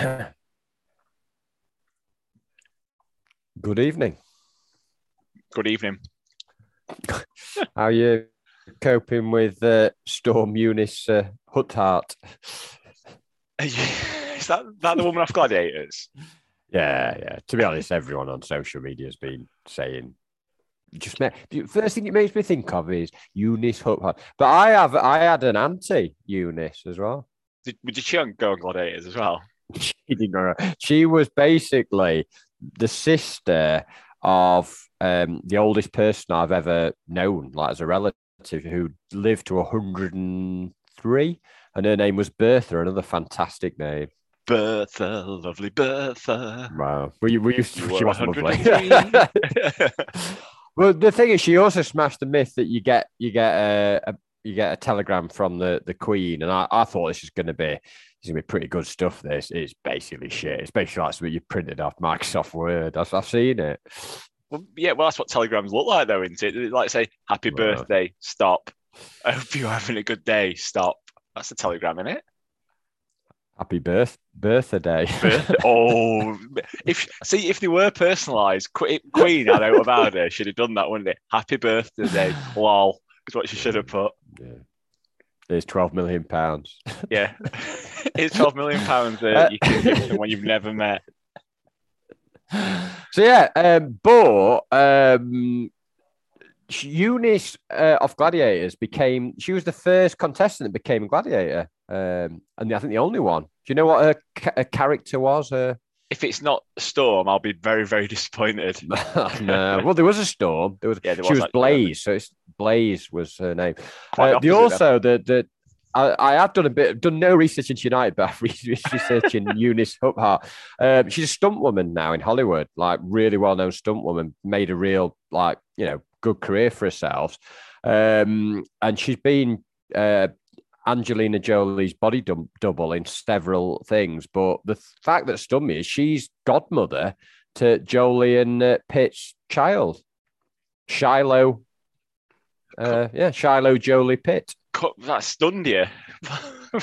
Good evening. Good evening. How are you coping with uh, Storm Eunice uh, Huthart? Is that, that the woman off Gladiators? Yeah, yeah. To be honest, everyone on social media has been saying. Just me- the first thing it makes me think of is Eunice Huthart, but I have I had an anti Eunice as well. Did, did she go on Gladiators as well? She didn't. She was basically the sister of um, the oldest person I've ever known, like as a relative, who lived to 103, and her name was Bertha, another fantastic name. Bertha, lovely Bertha. Wow, were you? Were you? You she was lovely. 103. well, the thing is, she also smashed the myth that you get you get a, a you get a telegram from the the Queen, and I, I thought this was going to be it's going to be pretty good stuff. This it's basically shit. It's basically like something you printed off Microsoft Word. I've, I've seen it. well, yeah, well, that's what telegrams look like, though, isn't it? Like say, "Happy Well. Uh, birthday," stop. I hope you're having a good day. Stop. That's a telegram, isn't it? Happy birth birthday. Birth- oh, if see if they were personalised, Queen, I know about her. Should have done that, wouldn't it? Happy birthday, day. lol. Is what she should have put. yeah. There's 12 million pounds. Yeah, it's twelve million pounds that Uh, you can give someone you've never met. So yeah, um, but um, Eunice uh, of Gladiators became. She was the first contestant that became a gladiator, um, and I think the only one. Do you know what her, ca- her character was? Her If it's not Storm, I'll be very, very disappointed. no. Well, there was a storm. There was. Yeah, there she was was Blaze. So it's Blaze was her name. Uh, the also the the. I, I have done a bit, done no research into United, but I've researched in Eunice Huthart. Um, she's a stunt woman now in Hollywood, like really well known stunt woman, made a real like you know good career for herself, um, and she's been uh, Angelina Jolie's body dum- double in several things. But the fact that stunned me is she's godmother to Jolie and uh, Pitt's child, Shiloh. Uh, yeah, Shiloh Jolie Pitt. That stunned you.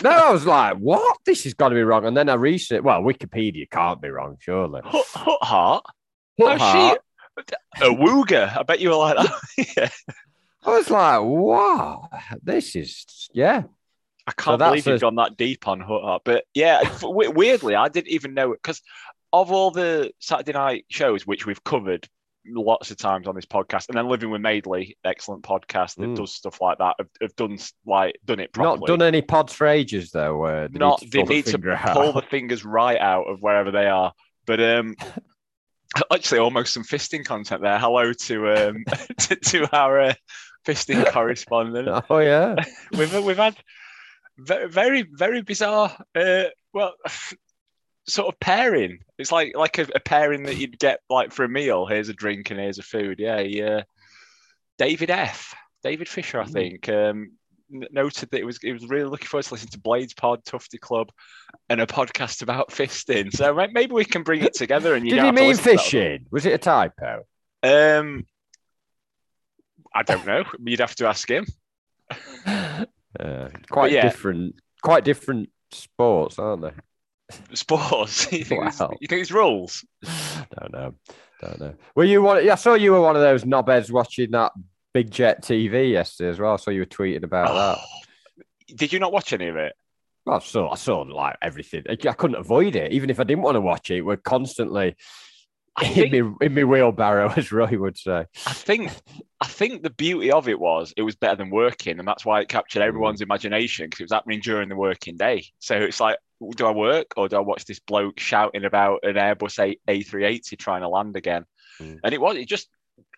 No, I was like, what? This has got to be wrong. And then I researched, well, Wikipedia can't be wrong, surely. Hut, Hut Heart? Huthart, How's she? A wooga. I bet you were like that. yeah. I was like, wow, this is, yeah. I can't that's believe you've a- gone that deep on Hut Heart. But yeah, weirdly, I didn't even know it because of all the Saturday night shows which we've covered lots of times on this podcast, and then Living with Maidley, excellent podcast that Mm. does stuff like that, have, have done like done it properly. Not done any pods for ages, though. Uh, they not need to they pull the need to out. pull the fingers right out of wherever they are. But um, actually, almost some fisting content there. Hello to um to, to our uh, fisting correspondent. Oh, yeah. We've we've had very very very bizarre. Uh, well. Sort of pairing. It's like like a, a pairing that you'd get like for a meal. Here's a drink and here's a food. Yeah, yeah. David F. David Fisher, I Mm. think, um, noted that it was it was really looking forward to listening to Blades Pod, Tufty Club, and a podcast about fisting. So maybe we can bring it together. And you Did he mean listen to that fishing? Was it a typo? Um, I don't know. You'd have to ask him. Uh, quite yeah. different, quite different sports, aren't they? Sports. you, think it's, Wow. you think it's rules? Don't know. Don't know. Were you one? Yeah, I saw you were one of those knobheads watching that Big Jet TV yesterday as well. I saw you were tweeting about that. Oh. Did you not watch any of it? Well, I saw, I saw like everything. I I couldn't avoid it, even if I didn't want to watch it. We're constantly I in think, me in me wheelbarrow, as Roy would say. I think I think the beauty of it was it was better than working, and that's why it captured everyone's imagination because it was happening during the working day. So it's like, do I work or do I watch this bloke shouting about an Airbus A A380 trying to land again? Mm. And it was it just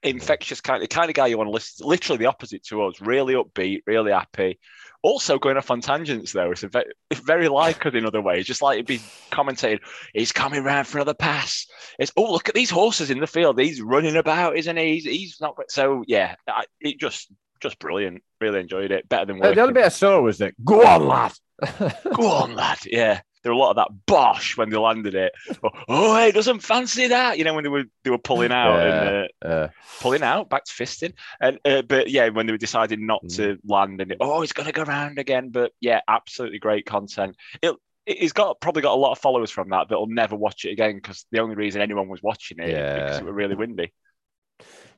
infectious kind the kind of guy you want to listen. Literally the opposite to us. Really upbeat, really happy. Also going off on tangents though. It's a very, very like us in other ways. Just like it'd be commentated, he's coming round for another pass. It's oh look at these horses in the field. He's running about, isn't he? He's, he's not so yeah. I, it just just brilliant. Really enjoyed it. Better than Uh, working. The other bit I saw was that go on, lad. Go on, lad. Yeah. There were a lot of that bosh when they landed it. Oh, oh, hey, doesn't fancy that. You know, when they were they were pulling out and uh, Uh, pulling out, back to fisting. And uh, but yeah, when they were deciding not Mm. to land and it, oh, it's gonna go round again. But yeah, absolutely great content. It he's got probably got a lot of followers from that that'll never watch it again because the only reason anyone was watching it Yeah. because it was really windy.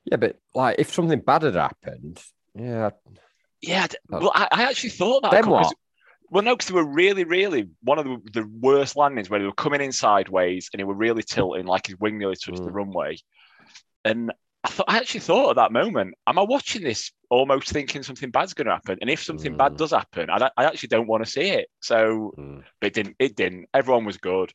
Yeah, but like if something bad had happened, yeah, Yeah, well, I, I actually thought that. Then what? Well, no, because they were really, really one of the, the worst landings where they were coming in sideways and they were really tilting, like his wing nearly touched the Mm. runway. And I thought, I actually thought at that moment, am I watching this almost thinking something bad's going to happen? And if something bad Mm. does happen, I, I actually don't want to see it. So Mm. but it didn't. It didn't. Everyone was good.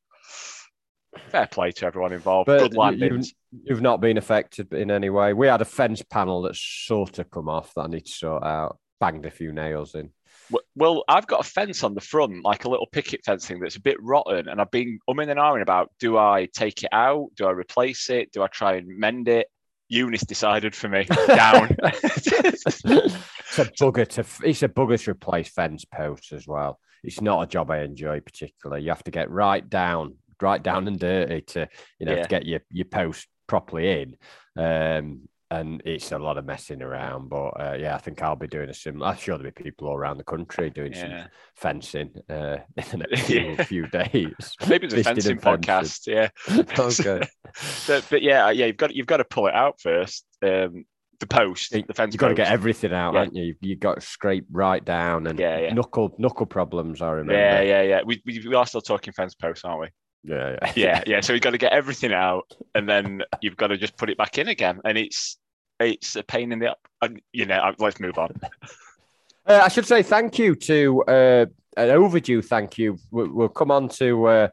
Fair play to everyone involved. But good you- landings. you've not been affected in any way. We had a fence panel that's sort of come off that I need to sort out. Banged a few nails in. W- Well, I've got a fence on the front, like a little picket fence thing that's a bit rotten, and I've been umming and ahhing about: do I take it out? Do I replace it? Do I try and mend it? Eunice decided for me. Down. it's a bugger to it's a bugger to replace fence posts as well. It's not a job I enjoy particularly. You have to get right down, right down and dirty to you know Yeah. to get your your post properly in. Um, and it's a lot of messing around, but uh, yeah, I think I'll be doing a similar. I'm sure there'll be people all around the country doing some fencing uh, in the next few, Yeah. few days. Maybe it's a fencing podcast. Yeah. okay. But, but yeah, yeah, you've got you've got to pull it out first. Um, the post, the fence. You've got to get everything out, Yeah. haven't you? You've, you've got to scrape right down and Yeah, yeah. knuckle knuckle problems. I remember. Yeah, yeah, yeah. We, we we are still talking fence posts, aren't we? Yeah, yeah. yeah, yeah. So you've got to get everything out, and then you've got to just put it back in again, and it's it's a pain in the up. And you know, uh, let's move on. Uh, I should say thank you to uh, an overdue thank you. We'll, we'll come on to uh,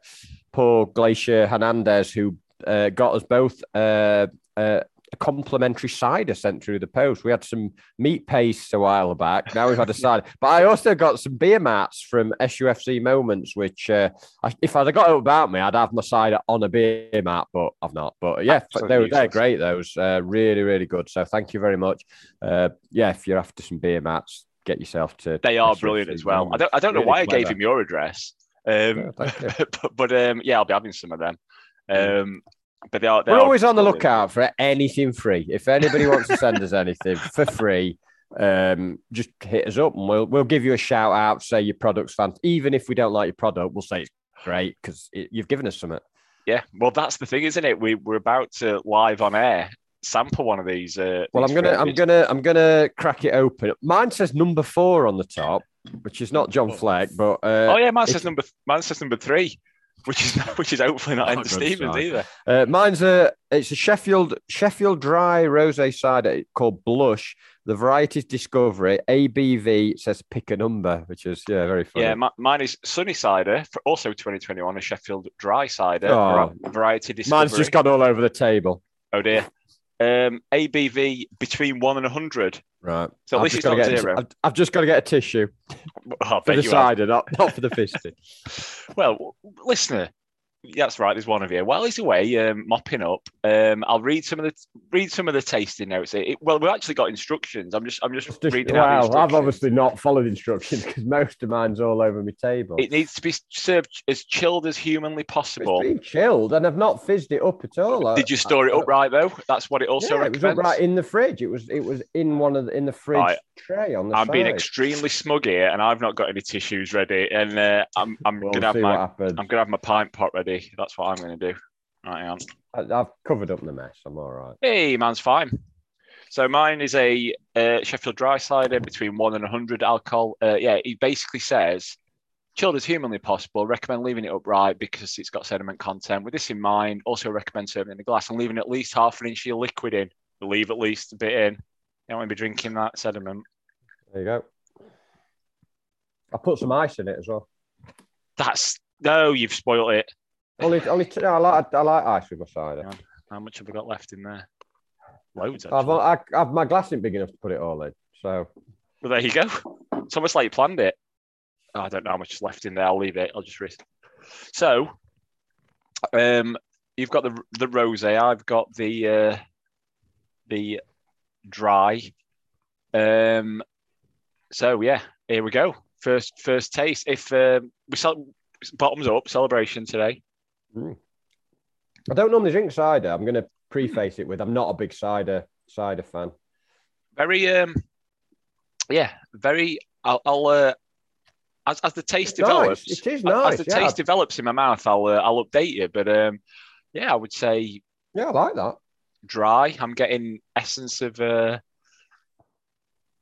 poor Glacier Hernandez, who uh, got us both uh, uh, a complimentary cider sent through the post. We had some meat paste a while back. Now we've had a cider, but I also got some beer mats from SUFC Moments, which uh, I, if I'd have got it about me, I'd have my cider on a beer mat, but I've not. But yeah, Absolutely they were, they're great. Those uh, really, really good. So thank you very much. Uh, yeah, if you're after some beer mats, get yourself to. They are SUFC brilliant as well. I don't I don't know Really why I gave him your address, um, Yeah, but, but um, yeah, I'll be having some of them. Um, but they are. They We're are always on the lookout for anything free. If anybody wants to send us anything for free, um, just hit us up and we'll we'll give you a shout out. Say your product's fan. Even if we don't like your product, we'll say it's great because you've given us something. Yeah, well, that's the thing, isn't it? We we're about to live on air sample one of these. Uh, Well, I'm gonna I'm gonna I'm gonna crack it open. Mine says number four on the top, which is not John Fleck, but uh, Oh yeah, mine says number mine says number three, which is which is hopefully not Oh, Enda Stevens either. Uh, mine's a it's a Sheffield Sheffield dry rosé cider called Blush. The variety is Discovery. ABV says pick a number, which is yeah very funny. Yeah, mi- mine is Sunny Cider, for also 2021, a Sheffield Dry Cider, Oh. variety discovery. Mine's just gone all over the table. Oh dear. Um, ABV between one and hundred. Right. So at I've least just not get zero. I've, I've just got to get a tissue Oh, for the cider, not, not for the fisting. Well, listener, that's right. There's one of you. While he's away um, mopping up, um, I'll read some of the read some of the tasting notes. It, well, we've actually got instructions. I'm just I'm just, Just- reading wow, I've obviously not followed instructions because most of mine's all over my table. It needs to be served as chilled as humanly it's possible. been chilled and I've not fizzed it up at all. I- Did you store it I- up right though? That's what it also yeah, it was recommends. right in the fridge. It was it was in one of the, in the fridge Right. Tray on the I'm side. being extremely smug here, and I've not got any tissues ready, and uh, I'm I'm We'll gonna have my. I'm gonna have my pint pot ready. That's what I'm gonna do. Right, on. I, I've covered up the mess. I'm all right. Hey, man's fine. So mine is a uh, Sheffield dry cider between one and hundred alcohol. Uh, yeah, he basically says chilled as humanly possible. Recommend leaving it upright because it's got sediment content. With this in mind, also recommend serving in a glass and leaving at least half an inch of your liquid in. Leave at least a bit in. You don't want to be drinking that sediment. There you go. I put some ice in it as well. That's no, you've spoiled it. Only, only two, I like I like ice with my cider. Yeah. How much have we got left in there? Loads. I've, I, I've, my glass isn't big enough to put it all in. So Well, there you go. It's almost like you planned it. Oh, I don't know how much is left in there. I'll leave it. I'll just risk. So, um, you've got the the rosé. I've got the uh, the dry. Um, so yeah, here we go. First first taste. If um, we sell bottoms up celebration today. I don't normally drink cider. I'm going to preface it with I'm not a big cider cider fan. Very um, yeah, very. I'll I'll uh, as, as the taste It's develops, nice. It is nice. as the yeah. taste develops in my mouth, I'll uh, I'll update you. But um, yeah, I would say yeah, I like that. Dry. I'm getting essence of uh,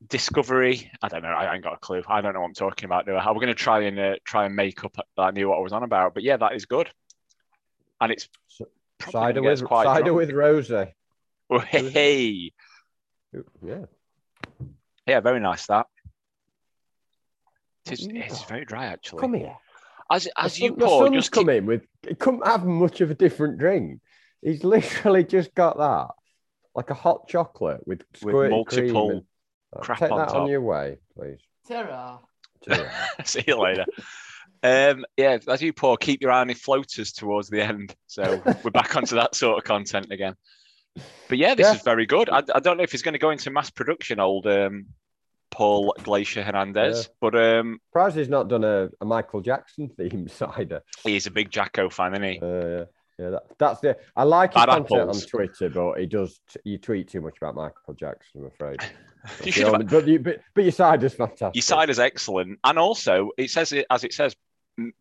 discovery. I don't know. I ain't got a clue. I don't know what I'm talking about. Do I? I'm going to try and uh, try and make up that I knew what I was on about. But yeah, that is good. And it's Cider gonna get us with quite cider drunk. with rosé. Oh, hey, Yeah. yeah, very nice that. It is, Yeah. It's very dry actually. Come here. As My as you son- pour, just come keep, in with. Couldn't have much of a different drink. He's literally just got that, like a hot chocolate with with squirty cream multiple. and- Uh, crap Take on that top. on your way, please. Terra. Cheers. See you later. Um, yeah, as you pour, keep your eye on the floaters towards the end. So we're back onto that sort of content again. But yeah, this Yeah. is very good. I, I don't know if he's going to go into mass production, old um, Paul Glacier Hernandez, but um, Surprised he's not done a, a Michael Jackson themed cider. he's a big Jacko fan, isn't he? Uh, yeah, yeah that, that's the. I like his Bad content apples. on Twitter, but he does. You tweet too much about Michael Jackson. I'm afraid. That's You the should have- only- but, you, but but your cider's fantastic. Your cider's excellent, and also it says it as it says.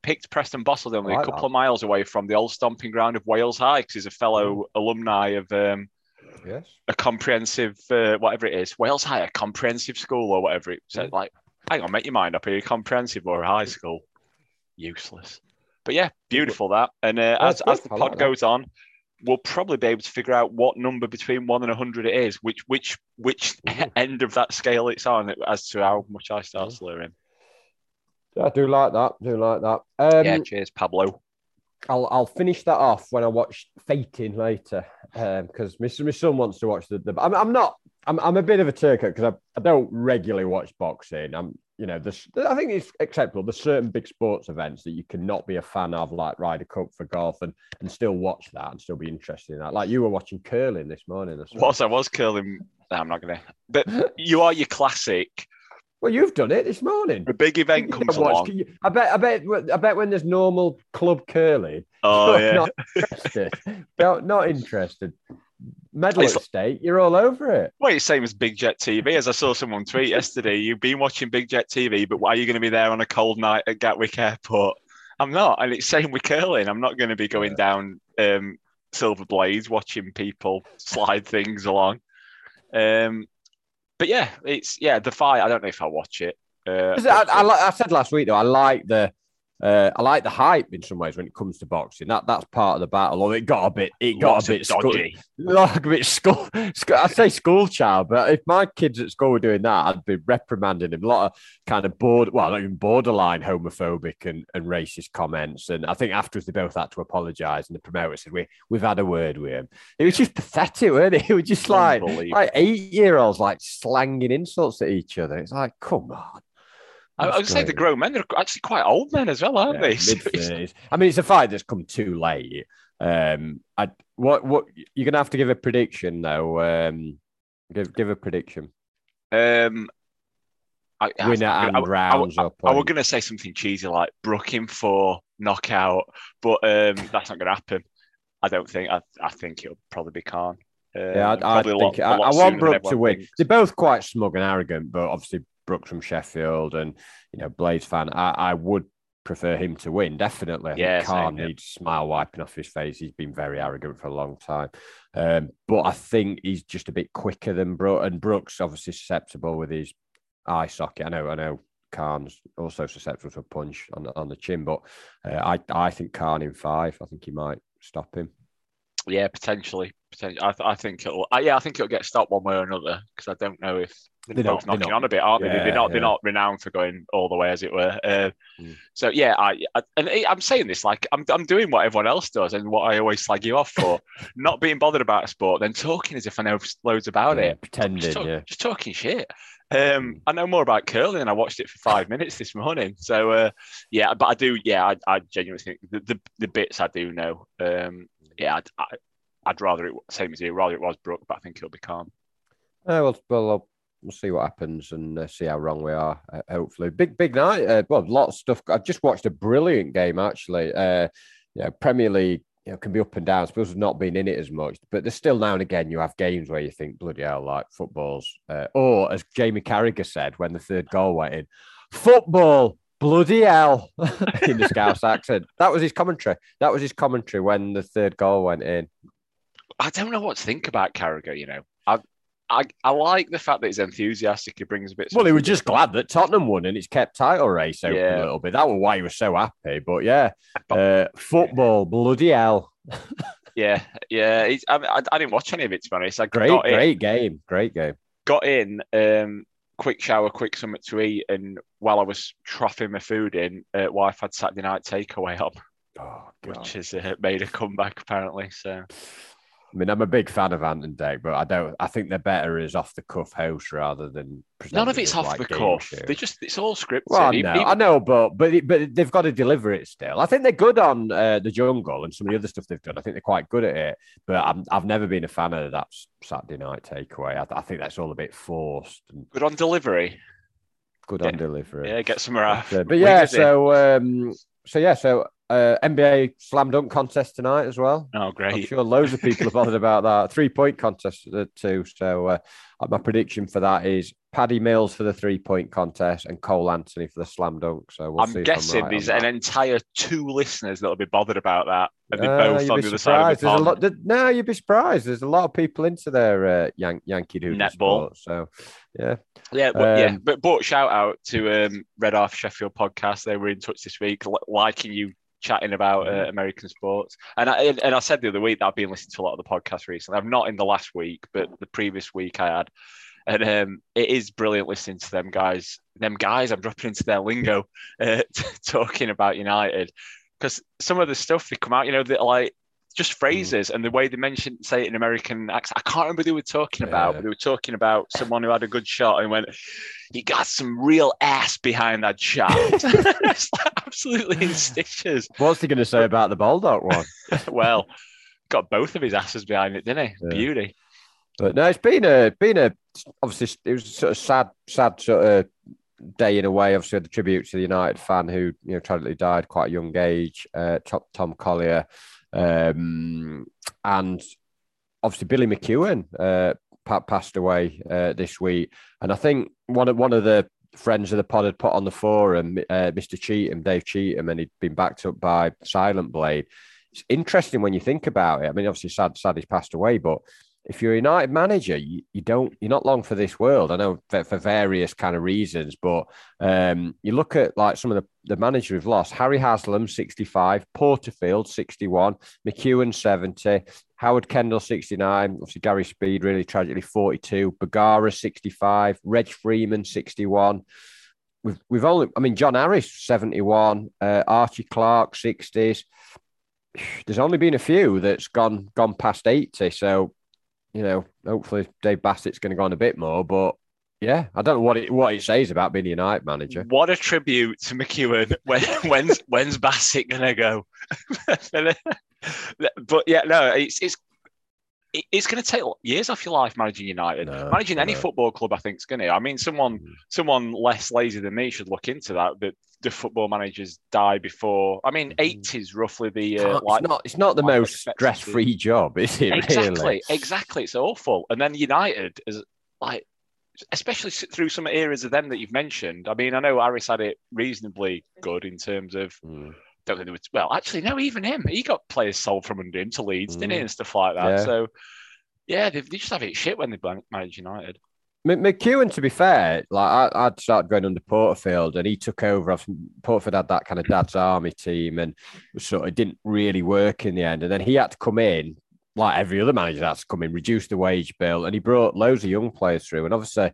Picked Preston Bossley only I a like couple that. of miles away from the old stomping ground of Wales High, 'cause he's a fellow alumni of um, Yes. a comprehensive uh, whatever it is Wales High a comprehensive school or whatever it said like hang on make your mind up are you comprehensive or a high school useless but yeah beautiful that and uh, as, as the pod like goes on we'll probably be able to figure out what number between 1 and 100 it is which which which end of that scale it's on as to how much I start slurring I do like that. Do like that. Um, yeah cheers Pablo I'll I'll finish that off when I watch Fating later because my, my son wants to watch the. the I'm, I'm not. I'm, I'm a bit of a turkey because I, I don't regularly watch boxing. I'm you know there's I think it's acceptable. There's certain big sports events that you cannot be a fan of, like Ryder Cup for golf, and and still watch that and still be interested in that. Like you were watching curling this morning. Whilst I was curling no, I'm not gonna but you are your classic Well, you've done it this morning. the big event comes watch- along you- I bet. I bet. I bet when there's normal club curling, oh yeah not interested. not, not interested. Medal It's at stake. You're all over it. Well, it's same as Big Jet TV. As I saw someone tweet yesterday, you've been watching Big Jet TV, but why are you going to be there on a cold night at Gatwick Airport? I'm not, and it's same with curling. I'm not going to be going down um, Silver Blades watching people slide things along. Um, but yeah, it's yeah the fight. I don't know if I'll watch it. Uh, I, I, I said last week though, I like the uh, I like the hype in some ways when it comes to boxing. That that's part of the battle. Although it got a bit, it got lots a bit school, dodgy. like a bit school. school I say school child, but if my kids at school were doing that, I'd be reprimanding them. A lot of kind of board, well, not even borderline homophobic and, and racist comments. And I think afterwards they both had to apologise. And the promoter said, "We we've had a word with him." It was just pathetic, weren't it? It was just like like eight year olds like slanging insults at each other. It's like, come on. I, I would say the grown men are actually quite old men as well, aren't Yeah, they? So. I mean, it's a fight that's come too late. Um, I what what you're gonna have to give a prediction though. Um, give give a prediction. um, I, I- Winner I- and I- rounds I, up. I was going to say something cheesy like Brooking for knockout, but um, that's not going to happen. I don't think. I, I think it'll probably be Khan. Um, Yeah, I, I think lot- I, I want Brook to win. thinks. They're both quite smug and arrogant, but obviously Brook's from Sheffield and you know Blades fan. I, I would prefer him to win. Definitely. Yeah, Khan here. needs a smile wiping off his face. He's been very arrogant for a long time. Um, but I think he's just a bit quicker than Brooks, and Brooks obviously susceptible with his eye socket. I know, I know. Khan's also susceptible to a punch on the, on the chin, but uh, I I think Khan in five. I think he might stop him. Yeah, potentially. Potentially. I, th- I think it'll. Uh, yeah, I think it'll get stopped one way or another because I don't know if they're, They're both not- they're knocking not- on a bit, aren't they? Yeah, they're not. They're not renowned for going all the way, as it were. Uh, Mm. So yeah, I, I and I'm saying this like I'm I'm doing what everyone else does and what I always slag you off for, not being bothered about a sport, then talking as if I know loads about Yeah, it. pretending, just, talk- yeah. just talking shit. Um, I know more about curling, and I watched it for five minutes this morning. So uh, yeah, but I do. Yeah, I, I genuinely think the, the the bits I do know. Um, yeah, I'd, I, I'd rather it same as you. Rather it was Brook, but I think he'll be Khan. Uh, well, well, we'll see what happens and uh, see how wrong we are. Uh, hopefully, big, big night. Uh, well, lots of stuff. I've just watched a brilliant game actually. Uh, you know, Premier League. You know, can be up and down. Suppose we've not been in it as much, but there's still now and again you have games where you think, bloody hell, like footballs. Uh, or as Jamie Carragher said when the third goal went in, football bloody hell in the Scouse accent. That was his commentary. That was his commentary when the third goal went in. I don't know what to think about Carragher. You know, I I, I like the fact that he's enthusiastic. He brings a bit. Well, he was just glad that Tottenham won and it's kept title race open Yeah. a little bit. That was why he was so happy. But yeah, uh, football, bloody hell. Yeah, yeah. He's, I, I, I didn't watch any of it to be honest. I Great, got in, great game. Great game. got in. Um, quick shower, quick something to eat, and while I was troughing my food in, uh, wife had Saturday night takeaway up, Oh, which has uh, made a comeback apparently. So I mean, I'm a big fan of Ant and Dec, but I don't. I think they're better as off the cuff host rather than none of it's off like, the cuff. show. They just it's all scripted. Well, I know, I know, but but but they've got to deliver it still. I think they're good on uh, the jungle and some of the other stuff they've done. I think they're quite good at it. But I'm, I've never been a fan of that Saturday night takeaway. I, I think that's all a bit forced and good on delivery. good Yeah. on delivery. Yeah, get some around. But, uh, but yeah, so um, so yeah, so uh, NBA slam dunk contest tonight as well. oh great! I'm sure loads of people are bothered about that. Three point contest uh, too. So uh, my prediction for that is Patty Mills for the three point contest and Cole Anthony for the slam dunk. So we'll I'm guessing right there's an that. entire two listeners that'll be bothered about that, and they're Uh, both on be the other side of the There's a pond. lot. there- no, you'd be surprised. There's a lot of people into their uh, Yan- Yankee Doodle Netball. sports. So yeah, Yeah, but yeah, Um, but but shout out to um, Red Half Sheffield podcast. They were in touch this week, li- liking you chatting about Mm-hmm. uh, American sports. And I and I said the other week that I've been listening to a lot of the podcasts recently. I'm not in the last week, but the previous week I had. And um, it is brilliant listening to them guys. Them guys, I'm dropping into their lingo, uh, talking about United because some of the stuff they come out, you know, that like just phrases and the way they mention say it in American accent. I can't remember who they were talking about, Yeah. but they were talking about someone who had a good shot and went, "He got some real ass behind that shot." it's like absolutely in stitches. what's he going to say about the Bulldog one? Well, got both of his asses behind it, didn't he? Yeah. Beauty. But no, it's been a been a obviously it was sort of sad sad sort of day in a way. Obviously, the tribute to the United fan who you know tragically died quite a young age, uh, Tom Collier, um, and obviously Billy McEwan uh, passed away uh, this week. And I think one of one of the friends of the pod had put on the forum, uh, Mr. Cheatham, Dave Cheatham, and he'd been backed up by Silent Blade. It's interesting when you think about it. I mean, obviously, sad, sad he's passed away, but if you're a United manager, you, you don't you're not long for this world. I know for, for various kind of reasons, but um, you look at like some of the, the managers we've lost: Harry Haslam, 65, Porterfield, 61, McEwan, 70, Howard Kendall, 69, obviously Gary Speed, really tragically 42, Bagara, 65, Reg Freeman, 61. We've we've only, I mean, John Harris, 71, uh, Archie Clark, 60s. There's only been a few that's gone gone past 80. So you know, hopefully Dave Bassett's going to go on a bit more. But yeah, I don't know what it what it says about being a United manager. What a tribute to McEwan. When when's when's Bassett gonna go? but yeah, no, it's it's it- it's going to take years off your life managing United. No, managing any football club, I think, is going to. I mean, someone Mm. someone less lazy than me should look into that. That the football managers die before. I mean, Mhm. eighties roughly the uh, Can't- like it's not it's not the most stress free job, is it? exactly, Really? exactly. It's awful. And then United is like, especially through some areas of them that you've mentioned. I mean, I know Harris had it reasonably good in terms of. Mm. Don't think there was well, actually, no. Even him, he got players sold from under him to Leeds, didn't he, Mm. and stuff like that. Yeah. So, yeah, they, they just have it shit when they manage United. M- McEwan, to be fair, like I, I'd start going under Porterfield, and he took over. Porterfield had that kind of dad's army team, and sort of didn't really work in the end. And then he had to come in, like every other manager had to come in, reduce the wage bill, and he brought loads of young players through. And obviously,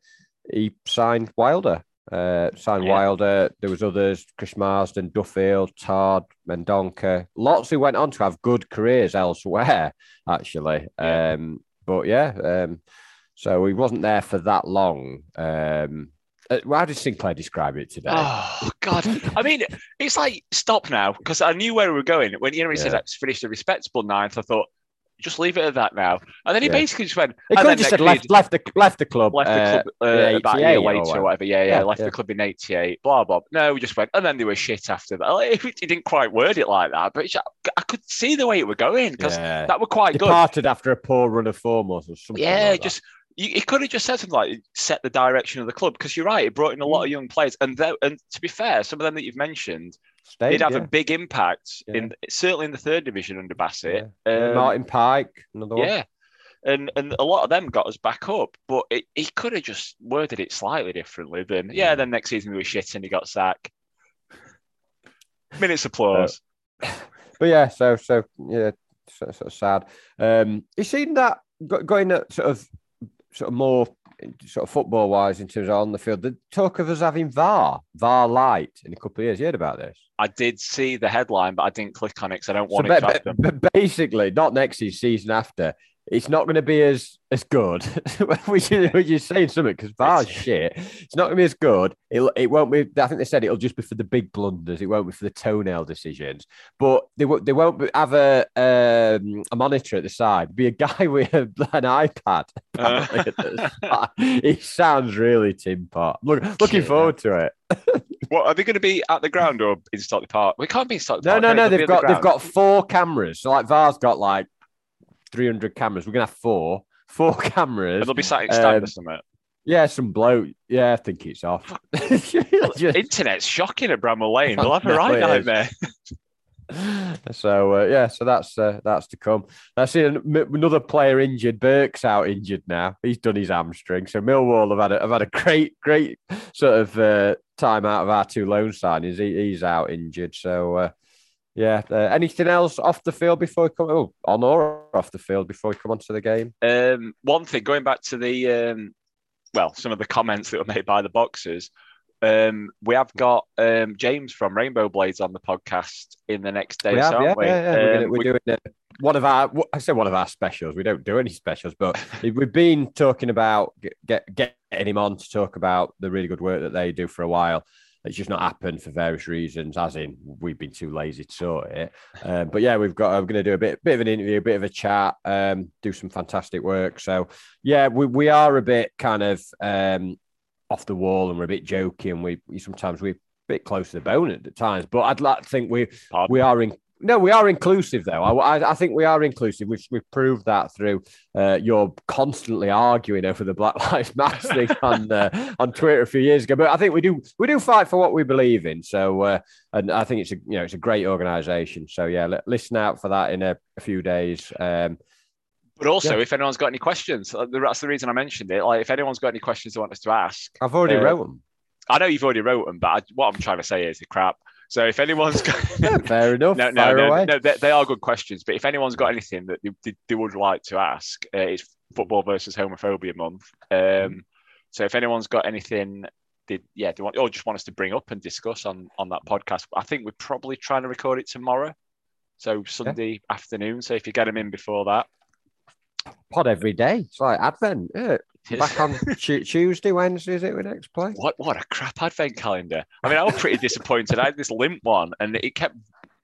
he signed Wilder. Uh, signed Yeah. Wilder. There was others: Chris Marsden, Duffield, Todd, Mendonca. Lots who went on to have good careers elsewhere, actually. Yeah. Um, but yeah, um, so he wasn't there for that long. Um, uh, how did Sinclair describe it today? Oh God! I mean, it's like stop now because I knew where we were going when you know he said Yeah. let's finish a respectable ninth. I thought just leave it at that now, and then he Yeah. basically just went. he could have just said left, left the left the club. left the uh, club uh, about a year or later or whatever. whatever. Yeah, yeah, Yeah, left yeah. the club in '88. Blah blah. No, we just went, and then they were shit after that. Like, he didn't quite word it like that, but I could see the way it were going because that were quite good. departed after a poor run of form or something. Yeah, like just you, he could have just said something like set the direction of the club because you're right. It brought in a lot of young players, and and to be fair, some of them that you've mentioned Stayed, did have yeah. a big impact Yeah. in certainly in the third division under Bassett. Yeah. Um, Martin Pike, another one. yeah. And and a lot of them got us back up, but it, he could have just worded it slightly differently. Than yeah, then next season we were shit and he got sacked. Minutes applause. But yeah, so so yeah, sort of, sort of sad. Um, you seen that going at sort of sort of more sort of football wise in terms of on the field. The talk of us having VAR, VAR light in a couple of years. You heard about this? I did see the headline, but I didn't click on it because I don't So want ba- it to ba- ba- basically, not next season, season after. It's not going to be as as good, which is which is saying something because VAR's shit. It's not going to be as good. It it won't be. I think they said it'll just be for the big blunders. It won't be for the toenail decisions. But they won't they won't be- have a um, a monitor at the side. Be a guy with a, an iPad. at. It sounds really tin pot. Look, looking forward to it. What are they going to be at the ground or in Stockley Park? We can't be in Stockley No, Park. no, no. They'll They've at the got they've got four cameras. So like VAR's got like three hundred cameras. We're gonna have four, four And cameras. they'll be sat in stand um, or something. Yeah, some bloke. Yeah, I think it's off. Just- Internet's shocking at Bramall Lane. We'll have a right nightmare. so uh, yeah, so that's uh, that's to come. I see another player injured. Burke's out injured now. He's done his hamstring. So Millwall have had a, have had a great great sort of uh, time out of our two loan signings. He, he's out injured. So uh, yeah, uh, anything else off the field before we come? Oh, on or off the field before we come onto the game? Um, one thing, going back to the um, well, some of the comments that were made by the boxers. Um, we have got um, James from Rainbow Blades on the podcast in the next day, we have, aren't yeah, we? yeah, yeah. We're, Um, gonna, we're we- doing uh, one of our. I say one of our specials. We don't do any specials, but we've been talking about get, get getting him on to talk about the really good work that they do for a while. It's just not happened for various reasons, as in we've been too lazy to sort it. Um, but yeah, we've got. I'm going to do a bit, bit of an interview, a bit of a chat, um, do some fantastic work. So yeah, we we are a bit kind of um, off the wall, and we're a bit joking. We, we sometimes we're a bit close to the bone at times, but I'd like to think we Pardon? we are in. No, we are inclusive though. I, I, I think we are inclusive. We've, we've proved that through uh, your constantly arguing over the Black Lives Matter thing on uh, on Twitter a few years ago. But I think we do we do fight for what we believe in. So uh, and I think it's a you know it's a great organisation. So yeah, li- listen out for that in a, a few days. Um, But also, Yeah. if anyone's got any questions, uh, that's the reason I mentioned it. Like, if anyone's got any questions they want us to ask, I've already Uh, wrote them. I know you've already wrote them, but I, what I'm trying to say is the crap. So if anyone's got Fair enough. no, no, no, no, they, they are good questions. But if anyone's got anything that they, they, they would like to ask, uh, it's football versus homophobia month. Um, so if anyone's got anything, they, yeah, they want or just want us to bring up and discuss on on that podcast, I think we're probably trying to record it tomorrow. So Sunday afternoon. So if you get them in before that, Pod every day. It's like Advent. Yeah. Back on Tu- Tuesday, Wednesday, is it? We next play. What what a crap advent calendar. I mean, I was pretty disappointed. I had this limp one, and it kept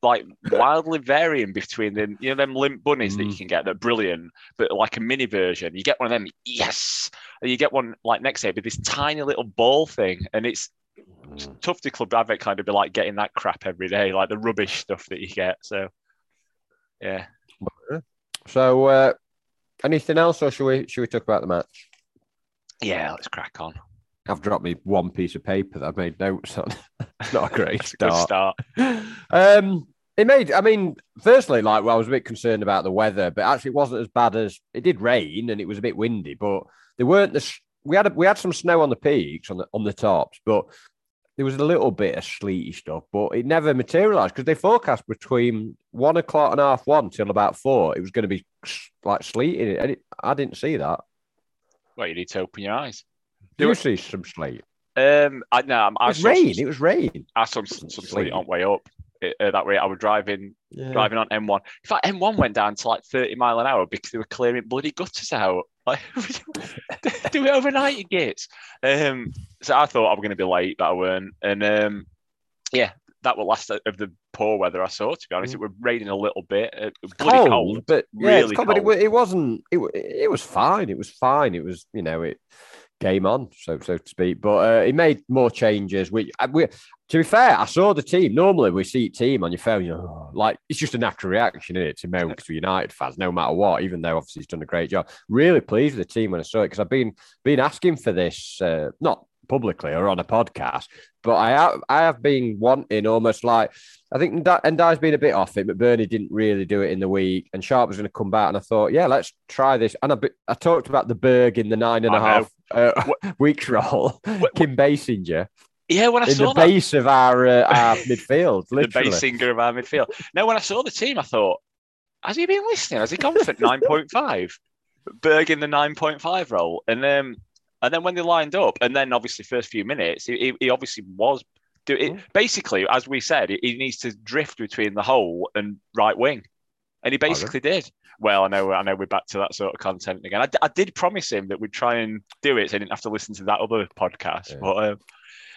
like wildly varying between them. You know, them limp bunnies that you Mm. can get. They're brilliant, but like a mini version. You get one of them, yes. And you get one like next day with this tiny little ball thing, and it's Mm. tough to club advent kind of be like getting that crap every day, like the rubbish stuff that you get. So, yeah. So, uh, anything else, or should we should we talk about the match? Yeah, let's crack on. I've dropped me one piece of paper that I've made notes on. It's not a great It's a good start. start. Um, it made. I mean, firstly, like well, I was a bit concerned about the weather, but actually, it wasn't as bad as it did rain and it was a bit windy. But there weren't the. We had a, we had some snow on the peaks on the on the tops, but there was a little bit of sleety stuff. But it never materialised because they forecast between one o'clock and half one till about four. It was going to be like sleeting, and it, I didn't see that. Well, you need to open your eyes. Did Do you see some sleet? Um, I no, It I was rain. Some, It was rain. I saw some, some sleet Sleet. on way up. It- uh, that way, I was driving Yeah. driving on M1. In fact, M1 went down to like 30 mile an hour because they were clearing bloody gutters out. Like, do it overnight, you gits. Um, so I thought I was going to be late, but I weren't. And um, yeah, that was last of the poor weather I saw. To be honest, it was raining a little bit. It was bloody cold, cold. but yeah, it's really cold, but it, it wasn't. It, it was fine. It was fine. It was you know it game on, so so to speak. But uh, he made more changes. Which uh, we, to be fair, I saw the team. Normally, we see team on your phone. You know, like it's just a natural reaction, is it, to moan for United fans, no matter what. Even though obviously he's done a great job. Really pleased with the team when I saw it because I've been been asking for this, uh, not publicly or on a podcast, but I have, I have been wanting almost like I think Ndiaye's been a bit off it, but Bernie didn't really do it in the week, and Sharp was going to come back, and I thought, yeah, let's try this. And I, I talked about the Berge in the nine and a half uh, weeks roll, Kim Basinger. Yeah, when I in saw the that, base of our uh, our midfield, the. Basinger of our midfield. Now, when I saw the team, I thought, has he been listening? Has he gone for nine point five? Berge in the nine point five role, and um, and then when they lined up, and then obviously first few minutes, he, he obviously was do it. Basically, as we said, he needs to drift between the hole and right wing, and he basically did. Well, I know, I know, we're back to that sort of content again. I, I did promise him that we'd try and do it, so he didn't have to listen to that other podcast. Yeah. But um,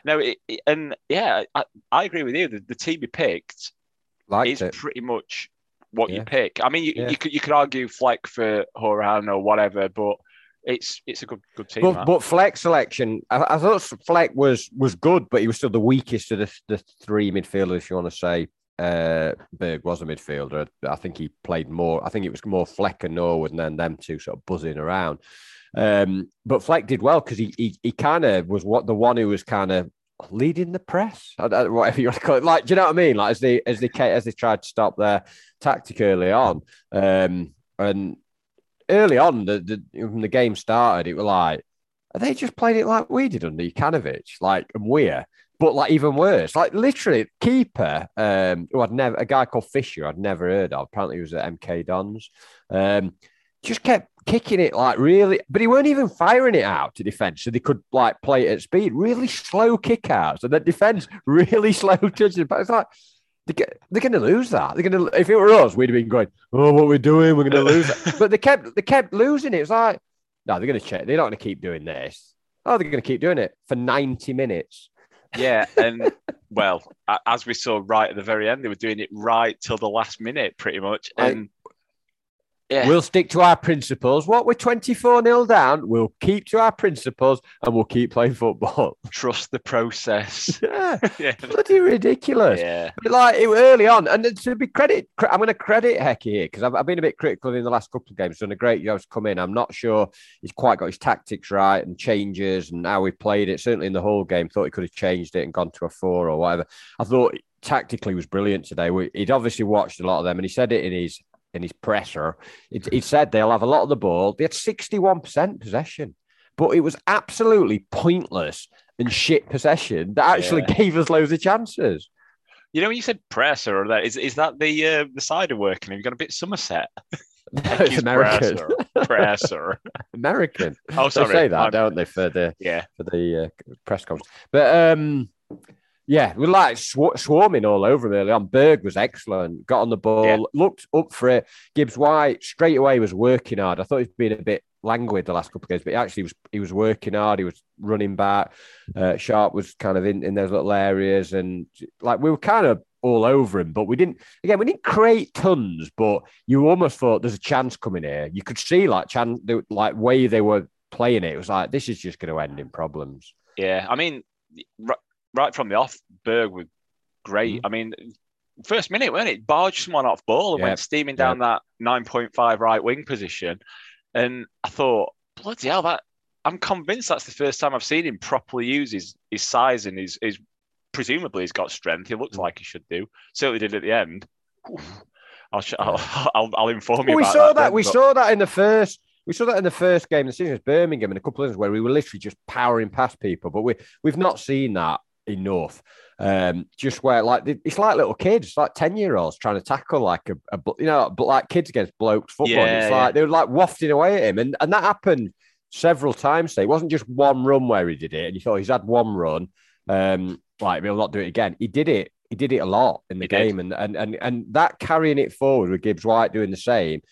no, it, it- and yeah, I, I agree with you. The, the team he picked Liked is it. pretty much what you pick. I mean, you, Yeah. you could you could argue Fleck for Horan or whatever, but it's it's a good good team. But, that. but Fleck selection, I, I thought Fleck was was good, but he was still the weakest of the, the three midfielders. If you want to say uh, Berge was a midfielder, I think he played more. I think it was more Fleck and Norwood, and then them two sort of buzzing around. Um, but Fleck did well because he he, he kind of was what the one who was kind of leading the press, whatever you want to call it. Like, do you know what I mean? Like as they as they as they tried to stop their tactic early on, um, and early on, the, the when the game started, it was like, they just played it like we did under Jokanovic, like and but like even worse, like literally keeper, um, who I'd never a guy called Fisher, I'd never heard of. Apparently, he was at MK Dons. Um, just kept kicking it like really, but he weren't even firing it out to defense, so they could like play it at speed. Really slow kickouts, and then defense really slow touches. But it's like they get, they're going to lose that. They're going to. If it were us, we'd have been going, "Oh, what we're doing? We're going to lose." that." but they kept they kept losing it. It's like, no, they're going to check. They're not going to keep doing this. Oh, they're going to keep doing it for ninety minutes. Yeah, and well, as we saw right at the very end, they were doing it right till the last minute, pretty much. And yeah, We'll stick to our principles. What we're twenty four 0 down, we'll keep to our principles and we'll keep playing football. trust the process. yeah, yeah, bloody ridiculous. yeah, But like it early on, and to be credit, I'm going to credit Hecky here because I've, I've been a bit critical in the last couple of games. Done a great job to come in. I'm not sure he's quite got his tactics right and changes and how he played it. Certainly in the whole game, thought he could have changed it and gone to a four or whatever. I thought tactically was brilliant today. We, he'd obviously watched a lot of them, and he said it in his in his presser. It, he said they'll have a lot of the ball. They had 61 percent possession, but it was absolutely pointless and shit possession that actually Yeah. gave us loads of chances. You know when you said presser or that is is that the uh, the cider working? Have you got a bit Somerset? it's American. Presser. presser. American. Oh, They sorry. say that, I'm- don't they, for the Yeah, for the uh, press conference? But um, yeah, we like sw- swarming all over him early on. Berge was excellent. Got on the ball, Yeah. looked up for it. Gibbs White straight away was working hard. I thought he'd been a bit languid the last couple of games, but he actually was he was working hard. He was running back. Uh, Sharp was kind of in, in those little areas, and like we were kind of all over him, but we didn't. Again, we didn't create tons, but you almost thought there's a chance coming here. You could see like chan the like way they were playing it. It was like this is just going to end in problems. yeah. I mean, right, from the off, Berge was great. I mean, first minute, wasn't it? Barged someone off ball and Yeah. went steaming down that nine point five right wing position, and I thought, bloody hell, that. I'm convinced that's the first time I've seen him properly use his, his size and his, his presumably he's got strength. He Mm. looks like he should do. Certainly did at the end. I'll, sh- I'll, I'll, I'll inform you we about saw that. then, we but- saw that in the first. We saw that in the first game of the season, was Birmingham, and a couple of others where we were literally just powering past people. But we we've not seen that enough. Um, just where like it's like little kids, like ten year olds trying to tackle like a, a you know but like kids against blokes football. Yeah, it's yeah. like they were like wafting away at him, and and that happened several times. Today. It wasn't just one run where he did it, and you thought he's had one run. Um, like he'll not do it again. He did it. He did it a lot in the He did. game, and and and and that carrying it forward with Gibbs White doing the same.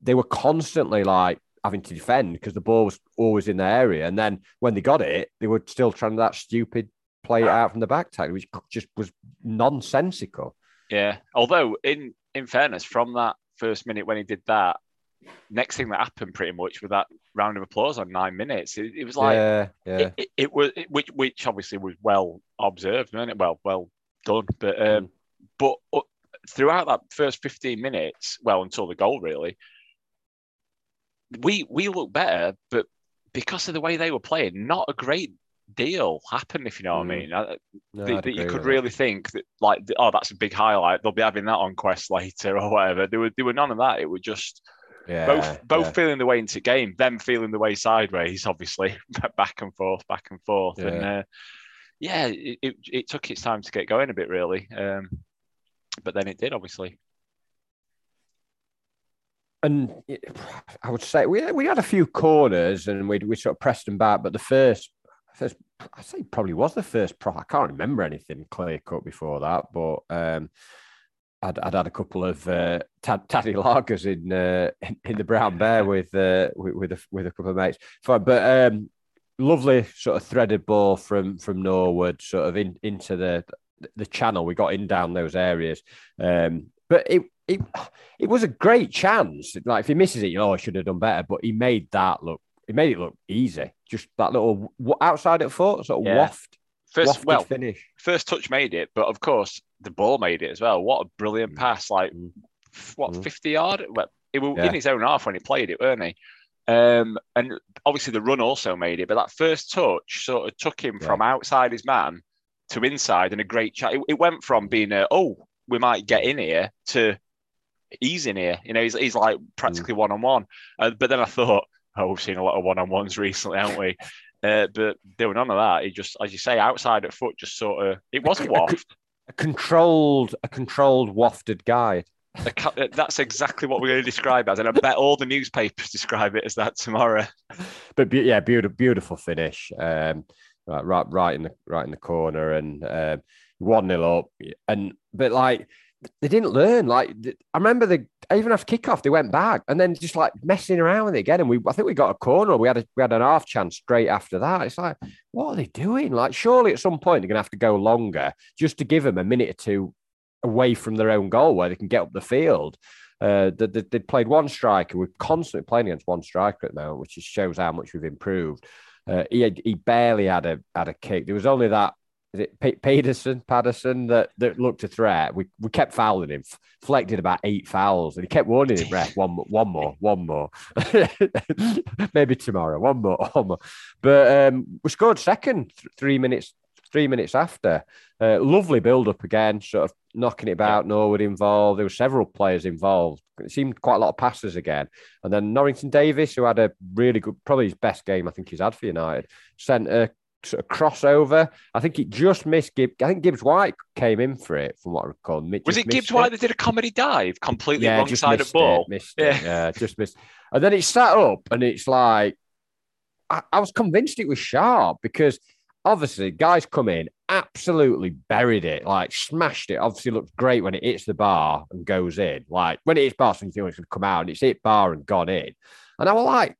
They were constantly like having to defend because the ball was always in their area, and then when they got it, they were still trying that stupid play it out from the back tag, which just was nonsensical. Yeah. Although, in in fairness, from that first minute when he did that, next thing that happened pretty much with that round of applause on nine minutes. It, it was like yeah, yeah. it, it, it was which which obviously was well observed, wasn't it? Well, well done. But um, but uh, throughout that first fifteen minutes, well, until the goal, really, we we looked better, but because of the way they were playing, not a great deal happen, If you know what I Mm. mean, Uh, No, that, that you could really think that like oh that's a big highlight. They'll be having that on Quest later or whatever. There were there were none of that. It was just. Yeah, both both yeah. feeling the way into game, them feeling the way sideways, obviously back and forth, back and forth, and Yeah. uh, yeah, it, it it took its time to get going a bit really, um, but then it did obviously. and I would say we we had a few corners and we we sort of pressed them back, but the first first I say probably was the first pro. I can't remember anything clear cut before that, but um, I'd, I'd had a couple of uh, tad, taddy lagers in, uh, in in the Brown Bear with uh, with with a, with a couple of mates. Fine, but um, lovely sort of threaded ball from from Norwood, sort of in into the the channel. We got in down those areas, um, but it it it was a great chance. Like if he misses it, you know, I should have done better. But he made that look. He made it look easy. Just that little outside at foot, sort of Yeah. waft, First, well, finish. first touch made it, but of course the ball made it as well. What a brilliant Mm. pass! Like Mm. what Mm. fifty yard? Well, it was Yeah. in his own half when he played it, weren't he? Um, and obviously the run also made it, but that first touch sort of took him Yeah. from outside his man to inside, and a great chat. It, it went from being a oh we might get in here to he's in here. You know, he's he's like practically one on one. But then I thought, oh, we've seen a lot of one on ones recently, haven't we? Uh, but there were none of that. He just, as you say, outside at foot, just sort of. It was a waft. A controlled, a controlled wafted guide. A uh, That's exactly what we're going to describe as, and I bet all the newspapers describe it as that tomorrow. But be- yeah, beautiful, beautiful finish. Um, right, right, right in the right in the corner, and um, one nil up. And but like they didn't learn. Like I remember the even after kickoff, they went back and then just like messing around with it again. And we, I think we got a corner. We had a we had an half chance straight after that. It's like, what are they doing? Like, surely at some point they're to have to go longer just to give them a minute or two away from their own goal where they can get up the field. Uh, they, they, they played one striker. We're constantly playing against one striker at the moment, which just shows how much we've improved. Uh, he had, he barely had a had a kick. There was only that is it P- Pedersen Paterson that that looked a threat. We we kept fouling him, f- flected about eight fouls, and he kept warning him, ref, one one more, one more, maybe tomorrow, one more, one more. But um, we scored second th- three minutes three minutes after. Uh, lovely build up again, sort of knocking it about. Norwood involved. There were several players involved. It seemed quite a lot of passes again. And then Norrington-Davies, who had a really good, probably his best game I think he's had for United, sent a of crossover. I think it just missed Gibbs. I think Gibbs White came in for it, from what I recall. Mi- Was it Gibbs White that did a comedy dive completely yeah, wrong side of ball? It, missed it. Yeah. Yeah, just missed. And then it sat up, and it's like I, I was convinced it was sharp because obviously guys come in, absolutely buried it, like smashed it. Obviously looks great when it hits the bar and goes in. Like when it hits bar, so you think it's going to come out, and it's hit bar and gone in. And I was like,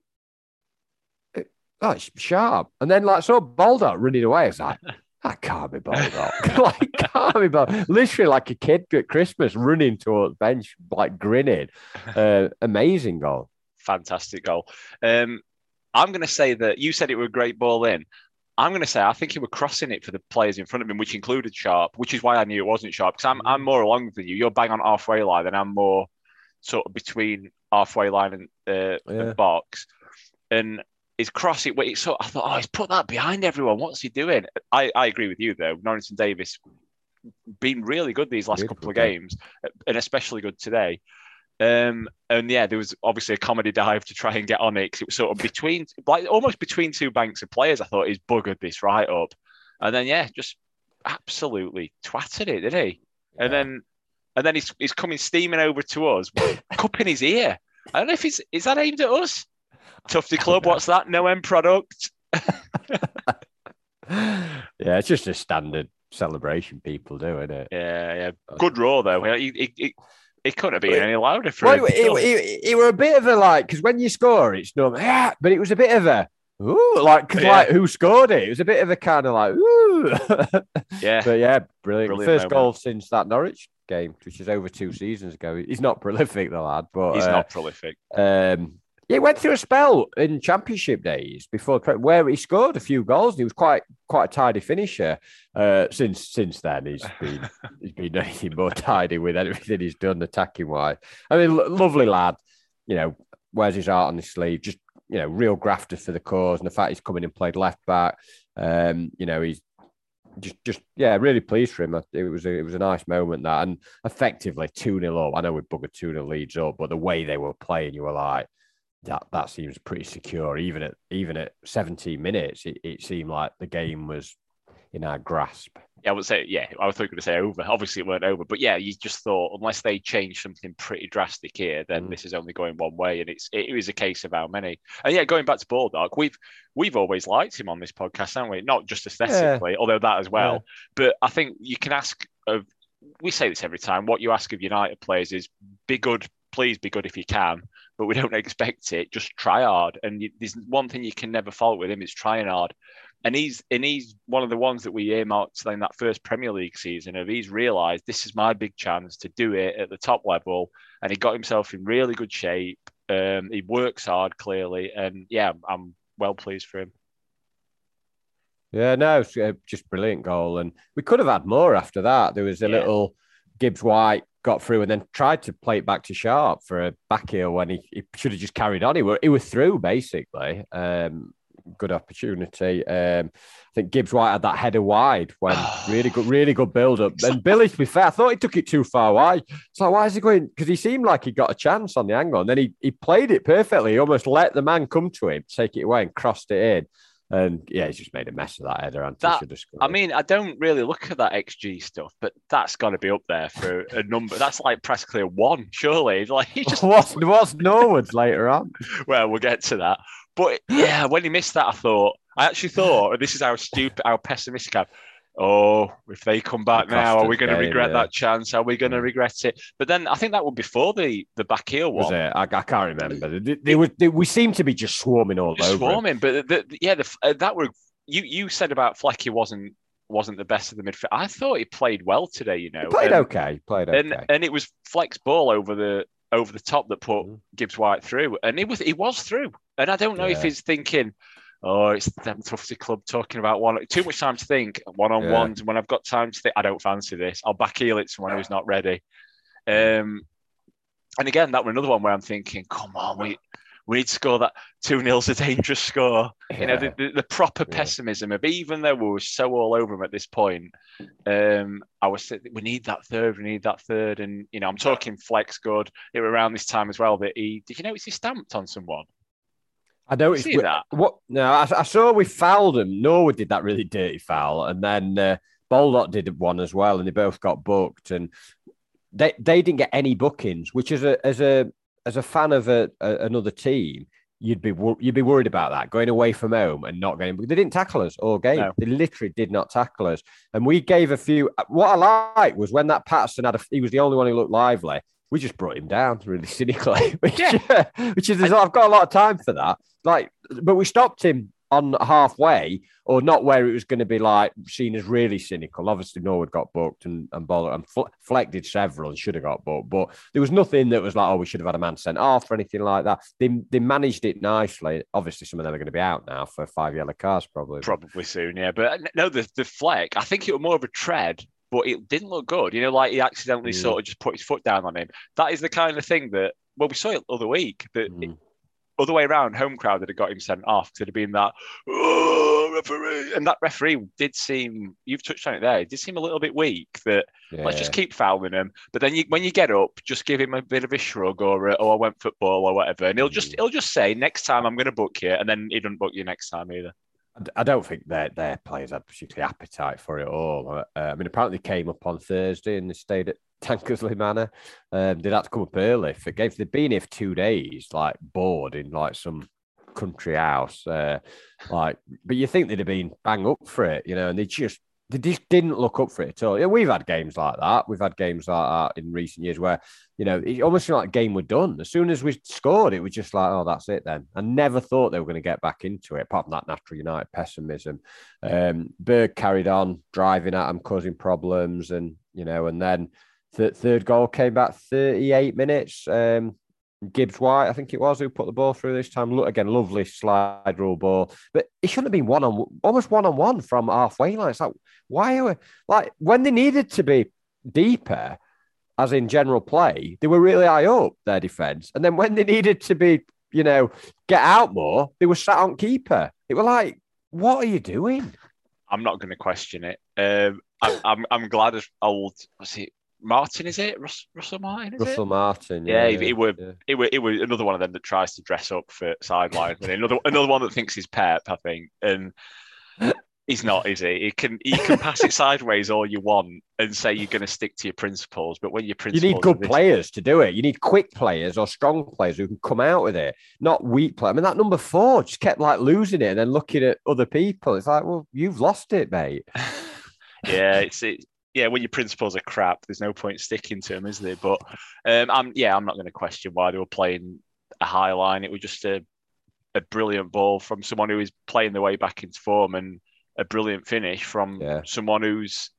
oh, it's sharp. And then like saw Baldock running away. It's like. That can't be Baldock. like, can't be Baldock. Literally like a kid at Christmas running towards the bench, like grinning. Uh, amazing goal. Fantastic goal. Um, I'm going to say that you said it were a great ball in. I'm going to say I think he were crossing it for the players in front of him, which included Sharp, which is why I knew it wasn't Sharp because I'm I'm more along than you. You're bang on halfway line, and I'm more sort of between halfway line and, uh, Yeah. and box. And his cross, it, it sort I thought, oh, he's put that behind everyone. What's he doing? I, I agree with you though. Norrington-Davies been really good these last couple of games, and especially good today. Um, and yeah, there was obviously a comedy dive to try and get on it 'cause it was sort of between, like almost between two banks of players. I thought he's buggered this right up, and then yeah, just absolutely twatted it, did he? And then, and then he's he's coming steaming over to us, cup in his ear. I don't know if he's is that aimed at us. Tufty Club, what's that? No end product. yeah, it's just a standard celebration people do, isn't it? Yeah, yeah. Good roar though. He, he, he, he couldn't have been any louder for Well, him. it, it, it, it were a bit of a like because when you score, it's no, yeah, but it was a bit of a ooh, like 'cause, Yeah. like who scored it? It was a bit of a kind of like ooh, Yeah. but yeah, brilliant. Brilliant First moment. goal since that Norwich game, which is over two seasons ago. He's not prolific, the lad, but He's uh, not prolific. Um, he went through a spell in championship days before where he scored a few goals. And he was quite quite a tidy finisher. Uh, since since then, he's been he's been anything more tidy with everything he's done attacking wise. I mean, lovely lad. You know, wears his heart on his sleeve. Just you know, real grafter for the cause, and the fact he's coming and played left back. Um, you know, he's just just yeah, really pleased for him. It was a, it was a nice moment that, and effectively two 0 up. I know we buggered two 0 leads up, but the way they were playing, you were like, that that seems pretty secure. Even at even at 17 minutes, it, it seemed like the game was in our grasp. Yeah, I would say, yeah, I was going to say over. Obviously, it weren't over, but yeah, you just thought unless they change something pretty drastic here, then mm. this is only going one way, and it's it was a case of how many. And yeah, going back to Baldock, we've we've always liked him on this podcast, haven't we? Not just aesthetically, yeah. although that as well. Yeah. But I think you can ask of. We say this every time. What you ask of United players is be good, please be good if you can but we don't expect it. Just try hard. And you, there's one thing you can never fault with him is trying hard. And he's and he's one of the ones that we earmarked in that first Premier League season of he's realised this is my big chance to do it at the top level, and he got himself in really good shape. Um, he works hard clearly, and yeah, I'm well pleased for him. Yeah, no, it's just brilliant goal, and we could have had more after that. There was a yeah. little Gibbs White got through and then tried to play it back to Sharp for a back heel when he, he should have just carried on. He were he was through basically. Um, good opportunity. Um, I think Gibbs White had that header wide when really good, really good build up. And Billy, to be fair, I thought he took it too far wide. So why is he going? Because he seemed like he got a chance on the angle, and then he he played it perfectly. He almost let the man come to him, take it away, and crossed it in. And yeah, he's just made a mess of that header. That, I mean, I don't really look at that XG stuff, but that's got to be up there for a number. That's like practically a one, surely. Like he just what's what's Norwood's later on. well, we'll get to that. But yeah, when he missed that, I thought I actually thought this is how stupid, how pessimistic I'm oh, if they come back now, are we going to regret yeah. that chance? Are we going to regret it? But then I think that was before the the back heel one. Was it? I, I can't remember. They, they, were, they, we seem to be just swarming all just over. Swarming, but the, the, yeah, the, uh, that were you. You said about Flecky wasn't wasn't the best of the midfield. I thought he played well today. You know, he played and, okay. Played okay, and and it was Fleck's ball over the over the top that put mm. Gibbs White through, and he was he was through. And I don't know yeah. if he's thinking oh, it's them Tufty Club talking about one. Too much time to think. One on ones. When I've got time to think, I don't fancy this. I'll back heel it to someone who's not ready. Um, and again, that was another one where I'm thinking, come on, we we need to score that 2 0's a dangerous score. Yeah. You know, the, the, the proper yeah. pessimism of even though we were so all over him at this point, um, I was we need that third, we need that third. And, you know, I'm talking Fleck's good. It was around this time as well that he, did you notice he stamped on someone? I know it's that. What? No, I, I, saw we fouled him. Norwood did that really dirty foul, and then uh, did one as well, and they both got booked. And they they didn't get any bookings, which as a as a as a fan of a, a, another team, you'd be you'd be worried about that going away from home and not getting. They didn't tackle us all game. No. They literally did not tackle us, and we gave a few. What I liked was when that Paterson had a. He was the only one who looked lively we just brought him down really cynically, which, yeah. which uh, is I've got a lot of time for that. Like, but we stopped him on halfway, or not where it was going to be like seen as really cynical. Obviously, Norwood got booked and and Boller and Fleck did several and should have got booked, but there was nothing that was like, oh, we should have had a man sent off or anything like that. They they managed it nicely. Obviously, some of them are going to be out now for five yellow cards, probably. Probably soon, yeah. But uh, no, the the Fleck, I think it was more of a tread but it didn't look good. You know, like he accidentally mm. sort of just put his foot down on him. That is the kind of thing that, well, we saw it other week that mm. it, other way around, home crowd that had got him sent off. Could have been that oh, referee, and that referee did seem. You've touched on it there. It did seem a little bit weak. That yeah. let's just keep fouling him. But then you, when you get up, just give him a bit of a shrug or oh I went football or whatever, and he'll just mm. he'll just say next time I'm going to book you, and then he doesn't book you next time either. I don't think their their players had particularly appetite for it all. Uh, I mean, apparently came up on Thursday and they stayed at Tankersley Manor. Um, they'd had to come up early for games. They'd been here for two days, like bored in like some country house. Uh, like, but you think they'd have been bang up for it, you know? And they just they just didn't look up for it at all. Yeah, we've had games like that. We've had games like that in recent years where, you know, it almost seemed like game were done. As soon as we scored, it was just like, oh, that's it then. I never thought they were going to get back into it, apart from that natural United pessimism. Um, Berge carried on driving at them, causing problems, and, you know, and then the third goal came back 38 minutes. Um, Gibbs White, I think it was, who put the ball through this time. Look again, lovely slide rule ball, but it shouldn't have been one on almost one on one from halfway line. It's like why are we like when they needed to be deeper, as in general play, they were really high up their defense, and then when they needed to be, you know, get out more, they were sat on keeper. It was like, what are you doing? I'm not going to question it. Um, I'm, I'm, I'm glad as old was it Martin? Is it Russ, Russell Martin? Russell it? Martin. Yeah, yeah, it, it were yeah. it were another one of them that tries to dress up for sideline. another another one that thinks he's Pep, I think, and he's not, is he? He can he can pass it sideways all you want and say you're going to stick to your principles, but when your principles, you need good players to do it. You need quick players or strong players who can come out with it, not weak players. I mean, that number four just kept like losing it and then looking at other people. It's like, well, you've lost it, mate. yeah, it's it, yeah, when your principles are crap, there's no point sticking to them, is there? But um, I'm yeah, I'm not going to question why they were playing a high line. It was just a a brilliant ball from someone who is playing their way back into form and a brilliant finish from yeah. someone who's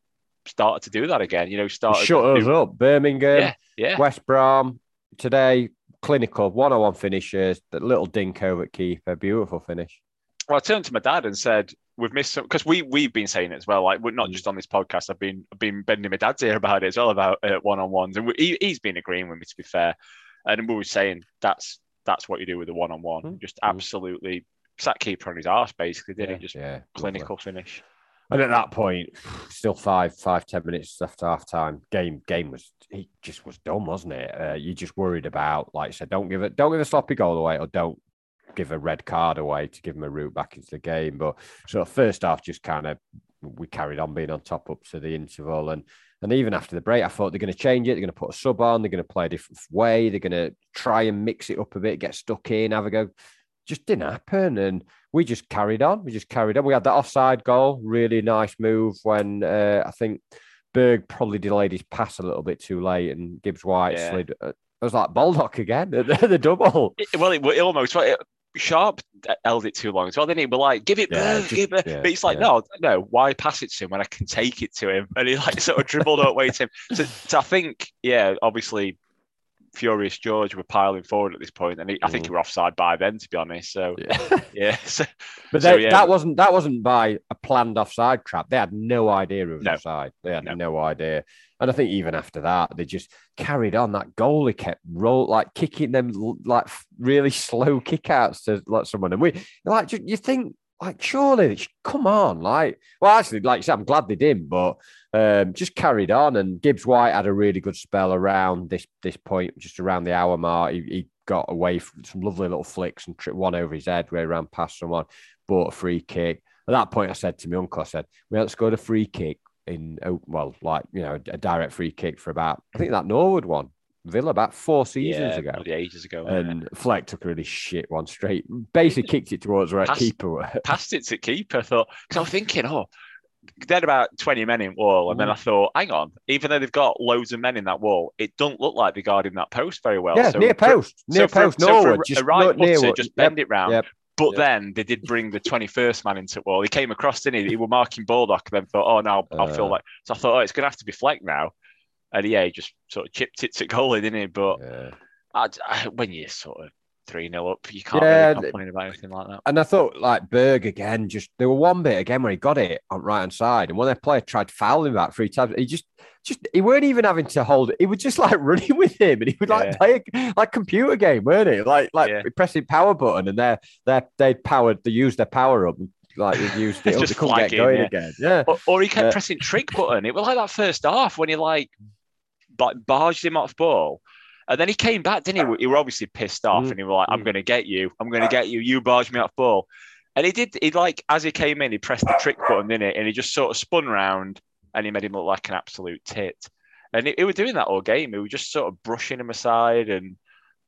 started to do that again. You know, started shut us do... up. Birmingham, yeah, yeah. West Brom today, clinical one-on-one finishes. The little dink over at keeper, beautiful finish. Well, I turned to my dad and said, "We've missed some because we we've been saying it as well. Like we're not mm. just on this podcast. I've been I've been bending my dad's ear about it as well about uh, one on ones, and we, he, he's been agreeing with me to be fair. And we were saying that's that's what you do with a one on one. Just absolutely sat keeper on his arse, basically, didn't yeah, he? Just yeah, clinical lovely. finish. And at that point, still five, five, ten minutes after half time, game, game was he just was done, wasn't it? Uh, you just worried about, like I said, don't give it, don't give a sloppy goal away, or don't give a red card away to give him a route back into the game. But so first half, just kind of we carried on being on top up to the interval, and and even after the break, I thought they're going to change it. They're going to put a sub on. They're going to play a different way. They're going to try and mix it up a bit, get stuck in, have a go. Just didn't happen, and we just carried on. We just carried on. We had that offside goal, really nice move when uh, I think Berge probably delayed his pass a little bit too late, and Gibbs White yeah. slid. Uh, it was like Baldock again, the, the double. It, well, it, it almost. It, Sharp held it too long as well. Then he was like, "Give it, yeah, just, give it." Yeah, but he's like, yeah. "No, no. Why pass it to him when I can take it to him?" And he like sort of dribbled away to him. So, so I think, yeah, obviously, Furious George were piling forward at this point, and he, I think mm. he were offside by then, to be honest. So yeah, yeah. So, but they, so, yeah. that wasn't that wasn't by a planned offside trap. They had no idea it was no. offside. They had no. no. idea. And I think even after that, they just carried on. That goalie kept roll like kicking them like really slow kickouts to let someone. And we like you think like surely come on like well actually like I said I'm glad they didn't but um, just carried on and Gibbs White had a really good spell around this this point just around the hour mark he, he got away from some lovely little flicks and tripped one over his head where he ran past someone bought a free kick at that point I said to my uncle I said we haven't scored a free kick in oh, well, like you know, a direct free kick for about I think that Norwood one. Villa about four seasons yeah, ago. ages ago. And yeah. Fleck took a really shit one straight. Basically kicked it towards where passed, keeper Passed it to keeper. I thought because I was thinking, oh, they had about 20 men in wall. And then I mm. thought, hang on, even though they've got loads of men in that wall, it doesn't look like they're guarding that post very well. Yeah, so near post. For, near so post. For, Norwood. So just a right near just bend yep, it round. Yep. But yep. then they did bring the 21st man into wall. He came across, didn't he? He was marking Baldock and then thought, oh, now I'll, uh, feel like. So I thought, oh, it's going to have to be Fleck now. And yeah, he just sort of chipped it to goalie, didn't he? But yeah. I, I, when you sort of 3 0 up, you can't yeah, really complain about anything like that. And I thought, like, Berge again, just there were one bit again where he got it on right hand side. And when their player tried to foul him about three times, he just just he weren't even having to hold it. He was just like running with him, and he would like yeah. play a, like computer game, weren't he? Like like yeah. pressing power button, and they're they they powered they used their power up. Like they used it, just couldn't get going yeah. again. Yeah, or, or he kept pressing trick button. It was like that first half when he like like barged him off ball. And then he came back, didn't he? He were obviously pissed off, mm. and he was like, "I'm mm. going to get you. I'm going to get you. You barged me off ball." And he did. He like as he came in, he pressed the trick button, didn't it? And he just sort of spun round and he made him look like an absolute tit. And he, he was doing that all game. He was just sort of brushing him aside and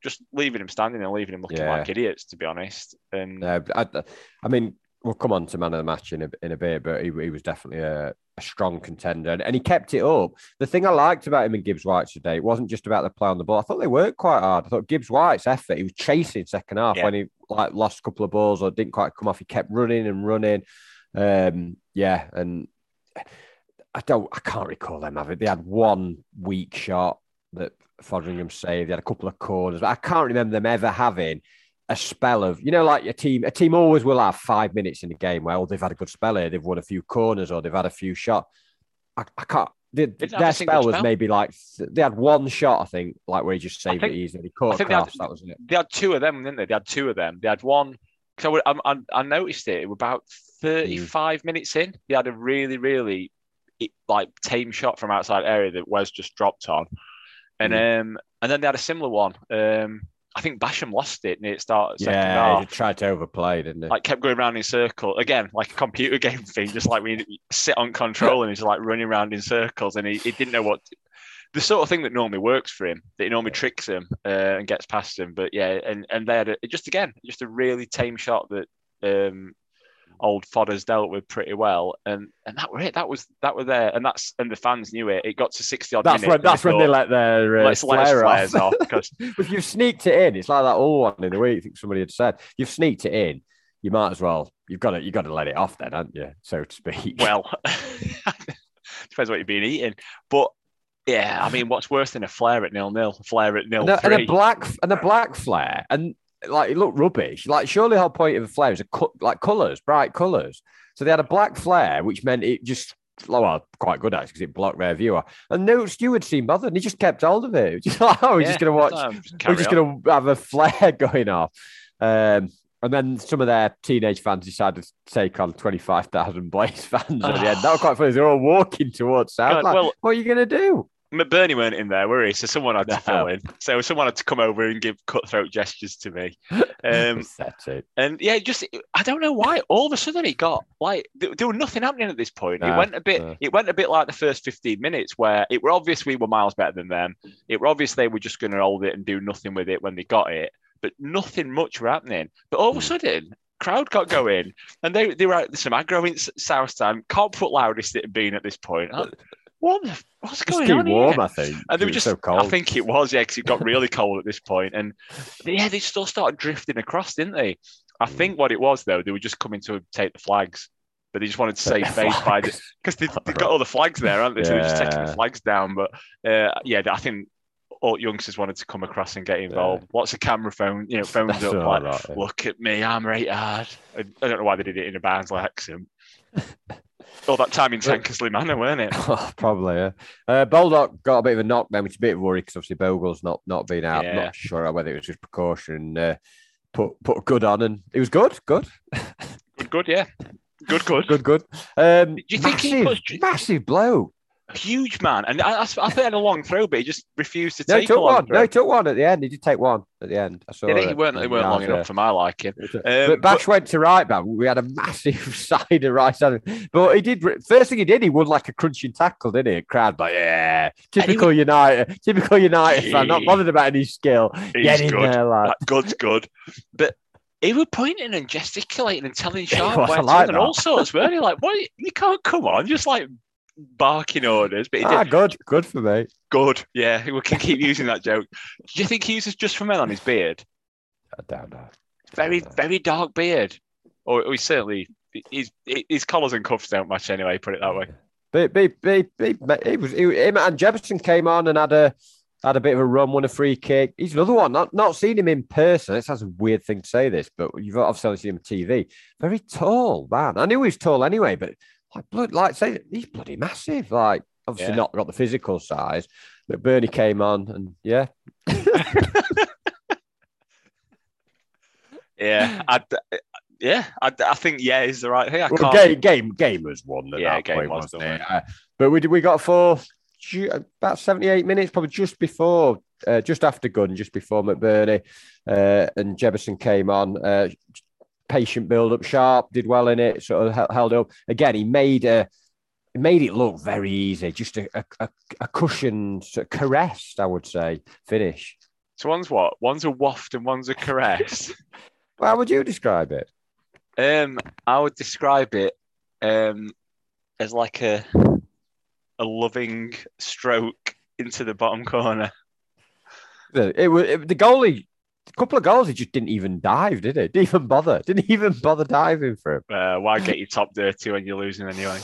just leaving him standing and leaving him looking yeah. like idiots, to be honest. And I, I mean, we'll come on to man of the match in a, in a bit, but he, he was definitely a, a strong contender and, and, he kept it up. The thing I liked about him and Gibbs White today, it wasn't just about the play on the ball. I thought they worked quite hard. I thought Gibbs White's effort, he was chasing second half yeah. when he like lost a couple of balls or didn't quite come off. He kept running and running. Um, yeah, and I don't, I can't recall them having. They had one weak shot that Foderingham saved. They had a couple of corners, but I can't remember them ever having a spell of, you know, like a team, a team always will have five minutes in the game where oh, they've had a good spell here, they've won a few corners or they've had a few shots. I, I can't. They, their spell was spell. maybe like they had one shot, I think, like where he just saved think, it easily. He caught cross, had, that was it. They had two of them, didn't they? They had two of them. They had one. So I, I, I noticed it. It was about thirty-five mm. minutes in. He had a really, really like tame shot from outside area that Wes just dropped on, and mm. um, and then they had a similar one. Um, I think Basham lost it near the start. Yeah, he tried to overplay, didn't he? Like kept going around in circle again, like a computer game thing, just like we sit on control and he's like running around in circles, and he, he didn't know what the sort of thing that normally works for him, that he normally tricks him uh, and gets past him. But yeah, and and they had a, just again just a really tame shot that um, old Fodders dealt with pretty well, and and that were it. That was that was there, and that's and the fans knew it. It got to sixty odd that's minutes. When, that's when they let their uh, let's flare let off. Because if you've sneaked it in, it's like that all one in the week. I think somebody had said you've sneaked it in. You might as well. You've got to. You've got to let it off then, haven't you? So to speak. Well, depends what you've been eating, but yeah, I mean, what's worse than a flare at nil nil? Flare at nil and a, and a black and a black flare, and like it looked rubbish. Like surely the whole point of a flare is a cut like colours, bright colours. So they had a black flare, which meant it just well, quite good actually because it blocked their viewer. And no steward seemed bothered, and he just kept hold of it. Just like, oh, we're yeah, just going to watch. we're just going to have a flare going off. Um, and then some of their teenage fans decided to take on 25,000 Blades fans at the end. That was quite funny. They're all walking towards South. Like, well, what are you going to do? McBurnie weren't in there, were he? So someone had to no. fill in. So someone had to come over and give cutthroat gestures to me. Um, and yeah, just I don't know why. All of a sudden, it got like there, was nothing happening at this point. it went a bit. It went a bit like the first fifteen minutes, where it were obvious we were miles better than them. It were obvious they were just going to hold it and do nothing with it when they got it, but nothing much were happening. But all of a hmm. sudden, crowd got going, and they they were out some aggro in Southstand. Can't put loudest it had been at this point what the, what's going on warm, here? I think. And they were just so cold. I think it was, yeah, because it got really cold at this point. And yeah, they still started drifting across, didn't they? I mm. think what it was though, they were just coming to take the flags, but they just wanted to save face by the because they, have got all the flags there, aren't they? So they're just taking the flags down. But uh, yeah, I think all youngsters wanted to come across and get involved. Yeah. What's a camera phone? You know, phones up like, right, yeah. look at me, I'm right hard. I, I, don't know why they did it in a Barnsley accent. All that time in Tankersley Manor, weren't it? Oh, probably, yeah. Uh, Baldock got a bit of a knock then, which is a bit of a worry because obviously Bogle's not not been out. Yeah. not sure whether it was just precaution. Uh, put put good on, and it was good, good, good, good, yeah, good, good, good, good. Um, Do you think massive, he puts... massive blow? Huge man, and I, I, I had a long throw, but he just refused to no, take he took one. No, he took one at the end. He did take one at the end. I saw yeah, he weren't. They weren't long enough for my liking. Um, but Bash but, went to right back. We had a massive side of right side, but he did. First thing he did, he won like a crunching tackle, didn't he? crowd, but yeah, typical was, United, typical United fan, not bothered about any skill. Get in good. there, lad. That good's good, but he was pointing and gesticulating and telling Sharp where like and all sorts, weren't he? Like, what? You can't come on, just like barking orders. But ah, did. good, good for me. Good, yeah. We can keep using that joke. Do you think he uses just for men on his beard? I don't know. Very, very dark beard. Or, or he certainly his his collars and cuffs don't match anyway. Put it that way. But, but, but, but he was him and Jebbison came on and had a had a bit of a run, won a free kick. He's another one. Not not seen him in person. It sounds a weird thing to say this, but you've obviously seen him on TV. Very tall man. I knew he was tall anyway, but like blood, like say he's bloody massive. Like obviously yeah. not got the physical size, but Bernie came on and yeah. yeah, I, yeah, I, I think yeah is the right thing. I well, game, game gamers won at yeah, that game point, was, wasn't it? Uh, but we we got four about seventy eight minutes, probably just before. Uh, just after Gunn, just before McBurnie, uh, and Jebbison came on, uh, patient build up. Sharp did well in it, sort of held up. Again, he made a made it look very easy, just a, a, a cushioned, sort of caressed, I would say, finish. So one's what? One's a waft and one's a caress. well, how would you describe it? Um, I would describe it um, as like a a loving stroke into the bottom corner. It was the goalie a couple of goals, he just didn't even dive, did he? Didn't even bother. Didn't even bother diving for him. Uh, why get your top dirty when you're losing anyway?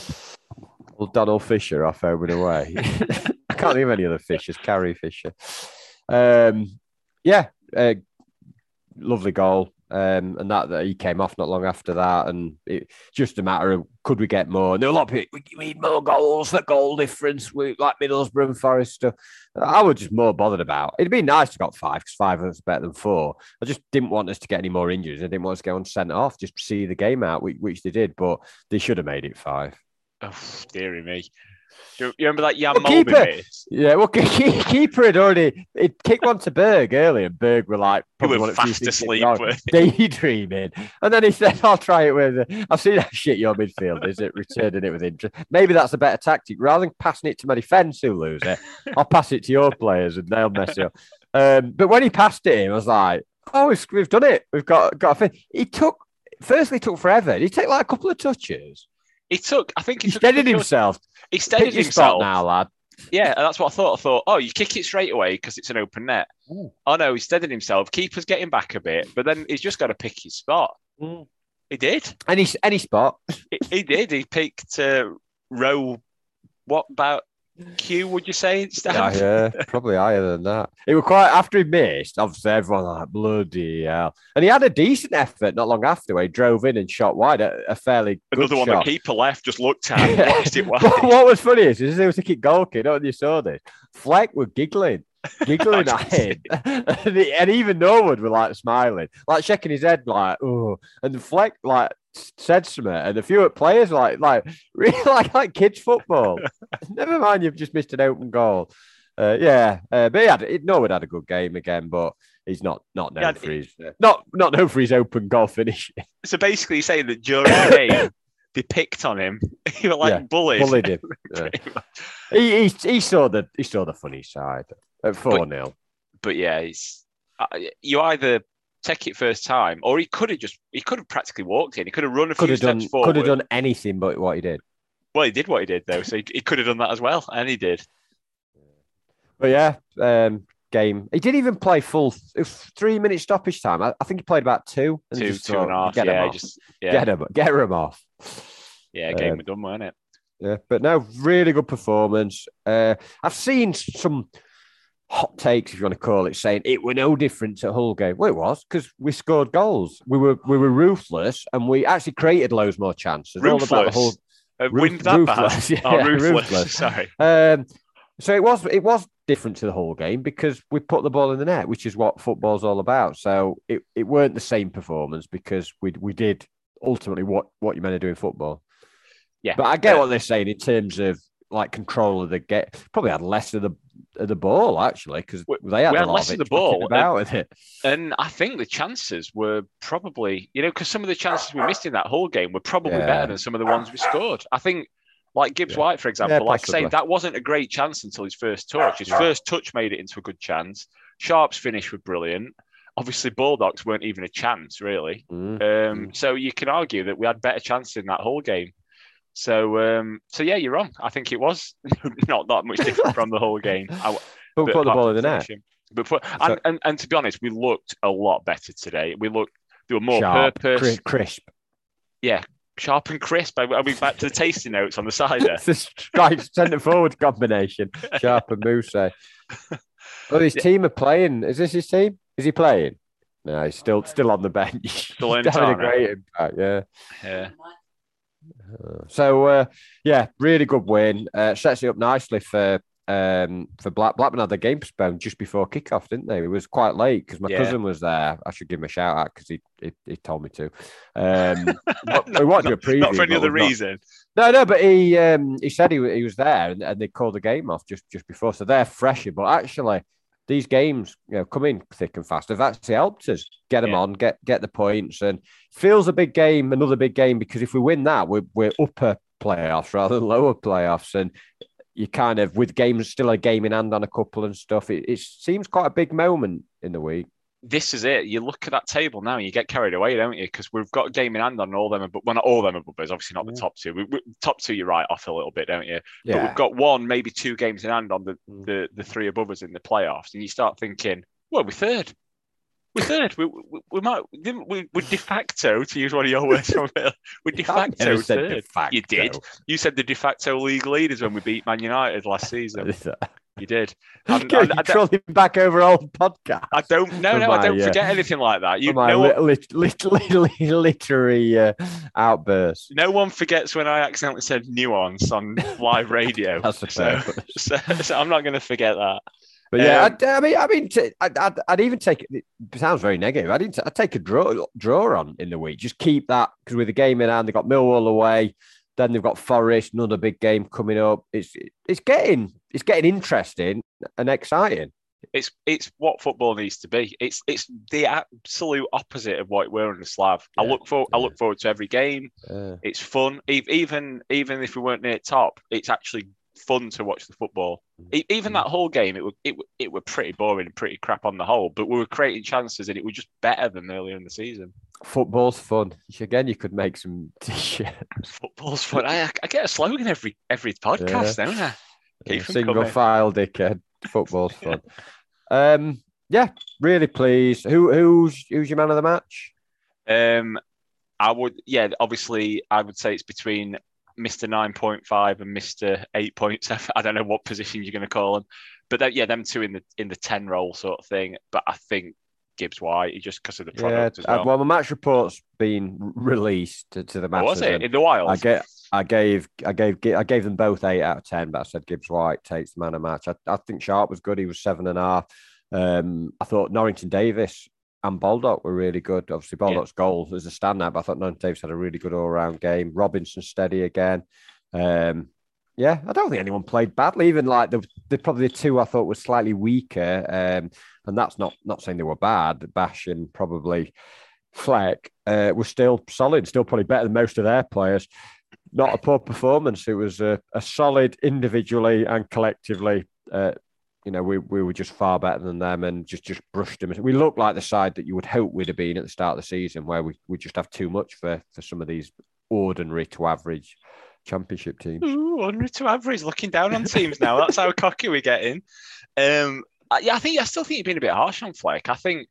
Well, Donald Fisher off home and away. I can't can't think of any other Fishers. Carrie Fisher. Um, yeah, uh, lovely goal. Um, and that, that he came off not long after that, and it's just a matter of could we get more? And there were a lot of people. We need more goals for goal difference. We like Middlesbrough and Forest stuff. I was just more bothered about. It'd be nice to got five because five was better than four. I just didn't want us to get any more injuries. I didn't want us to get on sent off. Just see the game out, which, which they did, but they should have made it five. Oh, dearie me. Do you remember that Jan Well, keeper- Yeah, well, keeper had already it kicked one to Berge early, and Berge were like, probably one of fast asleep. daydreaming. And then he said, I'll try it with. I've seen that shit your midfield, is it? Returning it with interest. Maybe that's a better tactic. Rather than passing it to my defence who lose it, I'll pass it to your players and they'll mess it up. Um, but when he passed it, in, I was like, oh, we've, we've done it. We've got, got a thing." He took, firstly, took forever. Did He take like a couple of touches. He took, I think he, He took steadied he steadied Pick your spot himself. now, lad. Yeah, and that's what I thought. I thought, oh, you kick it straight away because it's an open net. Ooh. Oh no, he steadied himself. Keeper's getting back a bit, but then he's just got to pick his spot. Mm. He did. Any, any spot. He, he did. He picked uh, row. What about Q? Would you say instead? Yeah, yeah, probably higher than that. It was quite after he missed. Obviously, everyone like bloody hell, and he had a decent effort not long after. Where he drove in and shot wide, a, a fairly good Another one. shot. The keeper left, just looked at, it, watched it what, wide. what was funny is, is there was a kick goal kid. I don't know you saw this. Fleck were giggling, giggling I at him, and, he- and even Norwood were like smiling, like shaking his head, like oh. And Fleck like said something, and a few players like like really like like kids football. Never mind, you've just missed an open goal. Uh, yeah, uh, but he had it, Norwood had a good game again, but he's not not known Yeah, for his uh, not not known for his open goal finish. So basically, saying that during the game, they picked on him. He were like Yeah, bullies. Bullied him. Yeah. He, he he saw the he saw the funny side at four 0 But yeah, he's, uh, you either take it first time, or he could have just he could have practically walked in. He could have run a Could few have done steps forward. could have done anything but what he did. Well, he did what he did though, so he, he could have done that as well, and he did. But yeah, um, game. He didn't even play full. Three minute stoppage time. I, I think he played about two. and Two, just two and a half. Get him Yeah, off. just yeah, Get him, get him off. yeah. Game um, was done, weren't it? Yeah, but no, really good performance. Uh, I've seen some hot takes, if you want to call it, saying it were no different to Hull game. Well, it was because we scored goals. We were we were ruthless, and we actually created loads more chances. All about the Ruthless. Uh, roof- that ruthless, bad? yeah, oh, ruthless. ruthless. Sorry. Um, so it was it was different to the whole game because we put the ball in the net, which is what football's all about. So it, it weren't the same performance because we we did ultimately what what you're meant to do in football. Yeah, But I get Uh, what they're saying in terms of like control of the get. Probably had less of the of the ball actually because they had, we a had lot less of, the ball, about with it. And I think the chances were probably, you know, because some of the chances we missed in that whole game were probably Yeah. better than some of the ones we scored. I think, like Gibbs Yeah. White, for example, Yeah, like I say, that wasn't a great chance until his first touch. His first touch made it into a good chance. Sharp's finish were brilliant. Obviously, Baldock's weren't even a chance, really. Mm. Um, so you can argue that we had better chances in that whole game. So, um, so yeah, you're wrong. I think it was not that much different from the whole game. I, But but put the ball in the net. But for, and, and, and to be honest, we looked a lot better today. We looked there were more Sharp, purpose, cri- crisp. sharp and crisp. Are we back to the tasting notes on the side cider? the strike centre forward combination, Sharp and Moose. Oh, his Yeah. team are playing. Is this his team? Is he playing? No, he's still still on the bench. Still in having a great impact. Yeah. yeah, So uh, yeah, really good win. Uh, sets it up nicely for um, for Black Blackman had the game postponed just before kickoff, didn't they? It was quite late because my Yeah. cousin was there. I should give him a shout out because he, he he told me to. Um, but we wanted to do a preview, not for any other not- reason. No, no, but he um, he said he, he was there and, and they called the game off just, just before, so they're fresher. But actually, these games, you know, come in thick and fast. Have actually helped us get them Yeah. on, get get the points, and feels a big game, another big game because if we win that, we're we're upper playoffs rather than lower playoffs, and you kind of with games still a game in hand on a couple and stuff. It, it seems quite a big moment in the week. This is it. You look at that table now and you get carried away, don't you? Because we've got a game in hand on all them, but well, not all them above us. Obviously, not the top two. We, we, top two, you write off a little bit, don't you? But we've got one, maybe two games in hand on the, Mm. the, the three above us in the playoffs, and you start thinking, well, we're third. We're third. We, we, we might didn't we? We're de facto to use one of your words from it. We're de facto said third. de facto. You did. You said the de facto league leaders when we beat Man United last season. You did. I'm, I'm, I'm trolling back over old podcast. I don't. No, no, my, I don't uh, forget anything like that. You my no, lit, lit, lit, literary uh, outburst. No one forgets when I accidentally said nuance on live radio. That's a so, so, so, I'm not going to forget that. But yeah, um, I, I, mean, I mean, I'd, I'd, I'd, even take it. Sounds very negative. I didn't. I'd take a draw draw on in the week. Just keep that because with the game in hand, they got Millwall away. Then they've got Forest, another big game coming up. It's it's getting it's getting interesting and exciting. It's it's what football needs to be. It's it's the absolute opposite of what we're under Slav. Yeah, I look for yeah. I look forward to every game. Yeah. It's fun. Even even if we weren't near top, it's actually fun to watch the football. Mm. Even that whole game, it was it, it were pretty boring and pretty crap on the whole, but we were creating chances and it was just better than earlier in the season. Football's fun. Again, you could make some t-shirts. Football's fun. I, I get a slogan every every podcast, yeah. don't I? Keep yeah, single coming. file, dickhead. Football's fun. um, yeah, really pleased. Who who's who's your man of the match? Um, I would yeah, obviously I would say it's between Mr. 9.5 and Mr. 8.7. I don't know what position you're going to call them, but that, yeah, them two in the in the 10 role sort of thing. But I think Gibbs White, just because of the product. Yeah, well. well. my match report's been released to, to the match. Oh, was it in the wild? I get. I gave I gave I gave them both eight out of ten, but I said Gibbs White takes the man of match. I, I think Sharp was good. He was seven and a half. Um, I thought Norrington-Davies and Baldock were really good. Obviously, Baldock's yeah. goal was a standout, but I thought Norrington-Davies had a really good all round game. Robinson steady again. Um, yeah, I don't think anyone played badly. Even like the, the probably the two I thought were slightly weaker. Um, and that's not not saying they were bad. Bash and probably Fleck uh, were still solid, still probably better than most of their players. Not a poor performance. It was a, a solid individually and collectively. Uh, you know, we, we were just far better than them and just just brushed them. We looked like the side that you would hope we'd have been at the start of the season, where we, we just have too much for for some of these ordinary to average championship teams. Ooh, ordinary to average, looking down on teams now. That's how cocky we're getting. Um, yeah, I think I still think you've been a bit harsh on Fleck. I think,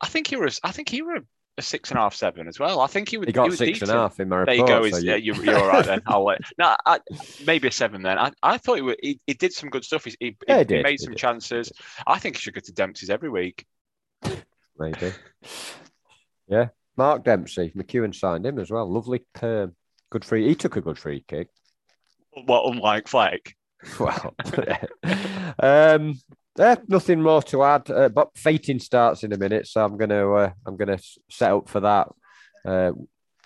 I think he was, I think he was a six and a half, seven as well. I think he would. He got he six and a half in my report. There you go. So yeah, you... are all right then. I'll let. No, I, maybe a seven then. I, I thought he, would, he, he did some good stuff. He, he, yeah, he, he made some did. chances. I think he should go to Dempsey's every week. Maybe. yeah, Mark Dempsey. McEwan signed him as well. Lovely perm. Good free. He took a good free kick. What unlike Fleck? Well, um, yeah, nothing more to add. Uh, but fating starts in a minute, so I'm gonna uh, I'm gonna set up for that. Uh,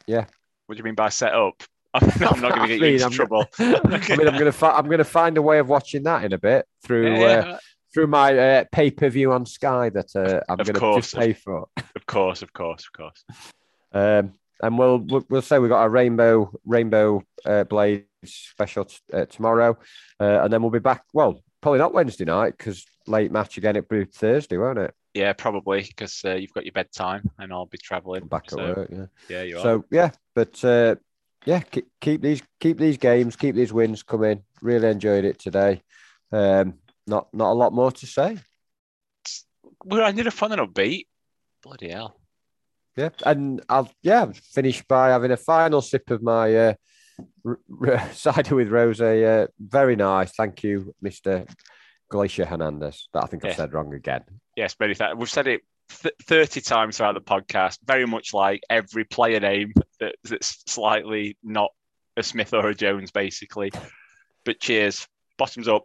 yeah. What do you mean by set up? I'm not, not going to get you into I'm, trouble. I mean, I'm going to fi- I'm going to find a way of watching that in a bit through yeah. uh, through my uh, pay per view on Sky that uh, I'm going to just pay for. Of course, of course, of course. Um, and we'll, we'll, we'll say we got a rainbow rainbow uh, blades special t- uh, tomorrow, uh, and then we'll be back. Well, probably not Wednesday night because late match again. It'll be Thursday, won't it? Yeah, probably because uh, you've got your bedtime, and I'll be travelling back so, at work. Yeah, yeah, you are. So yeah, but uh, yeah, keep, keep, these keep these games, keep these wins coming. Really enjoyed it today. Um, not not a lot more to say. We're ending a fun and upbeat. Bloody hell. Yeah, and I'll yeah finish by having a final sip of my uh, r- r- with rose. Uh, very nice, thank you, Mister Glacier Hernandez. That I think yeah. I've said wrong again. Yes, many thanks. We've said it th- thirty times throughout the podcast. Very much like every player name that, that's slightly not a Smith or a Jones, basically. But cheers, bottoms up.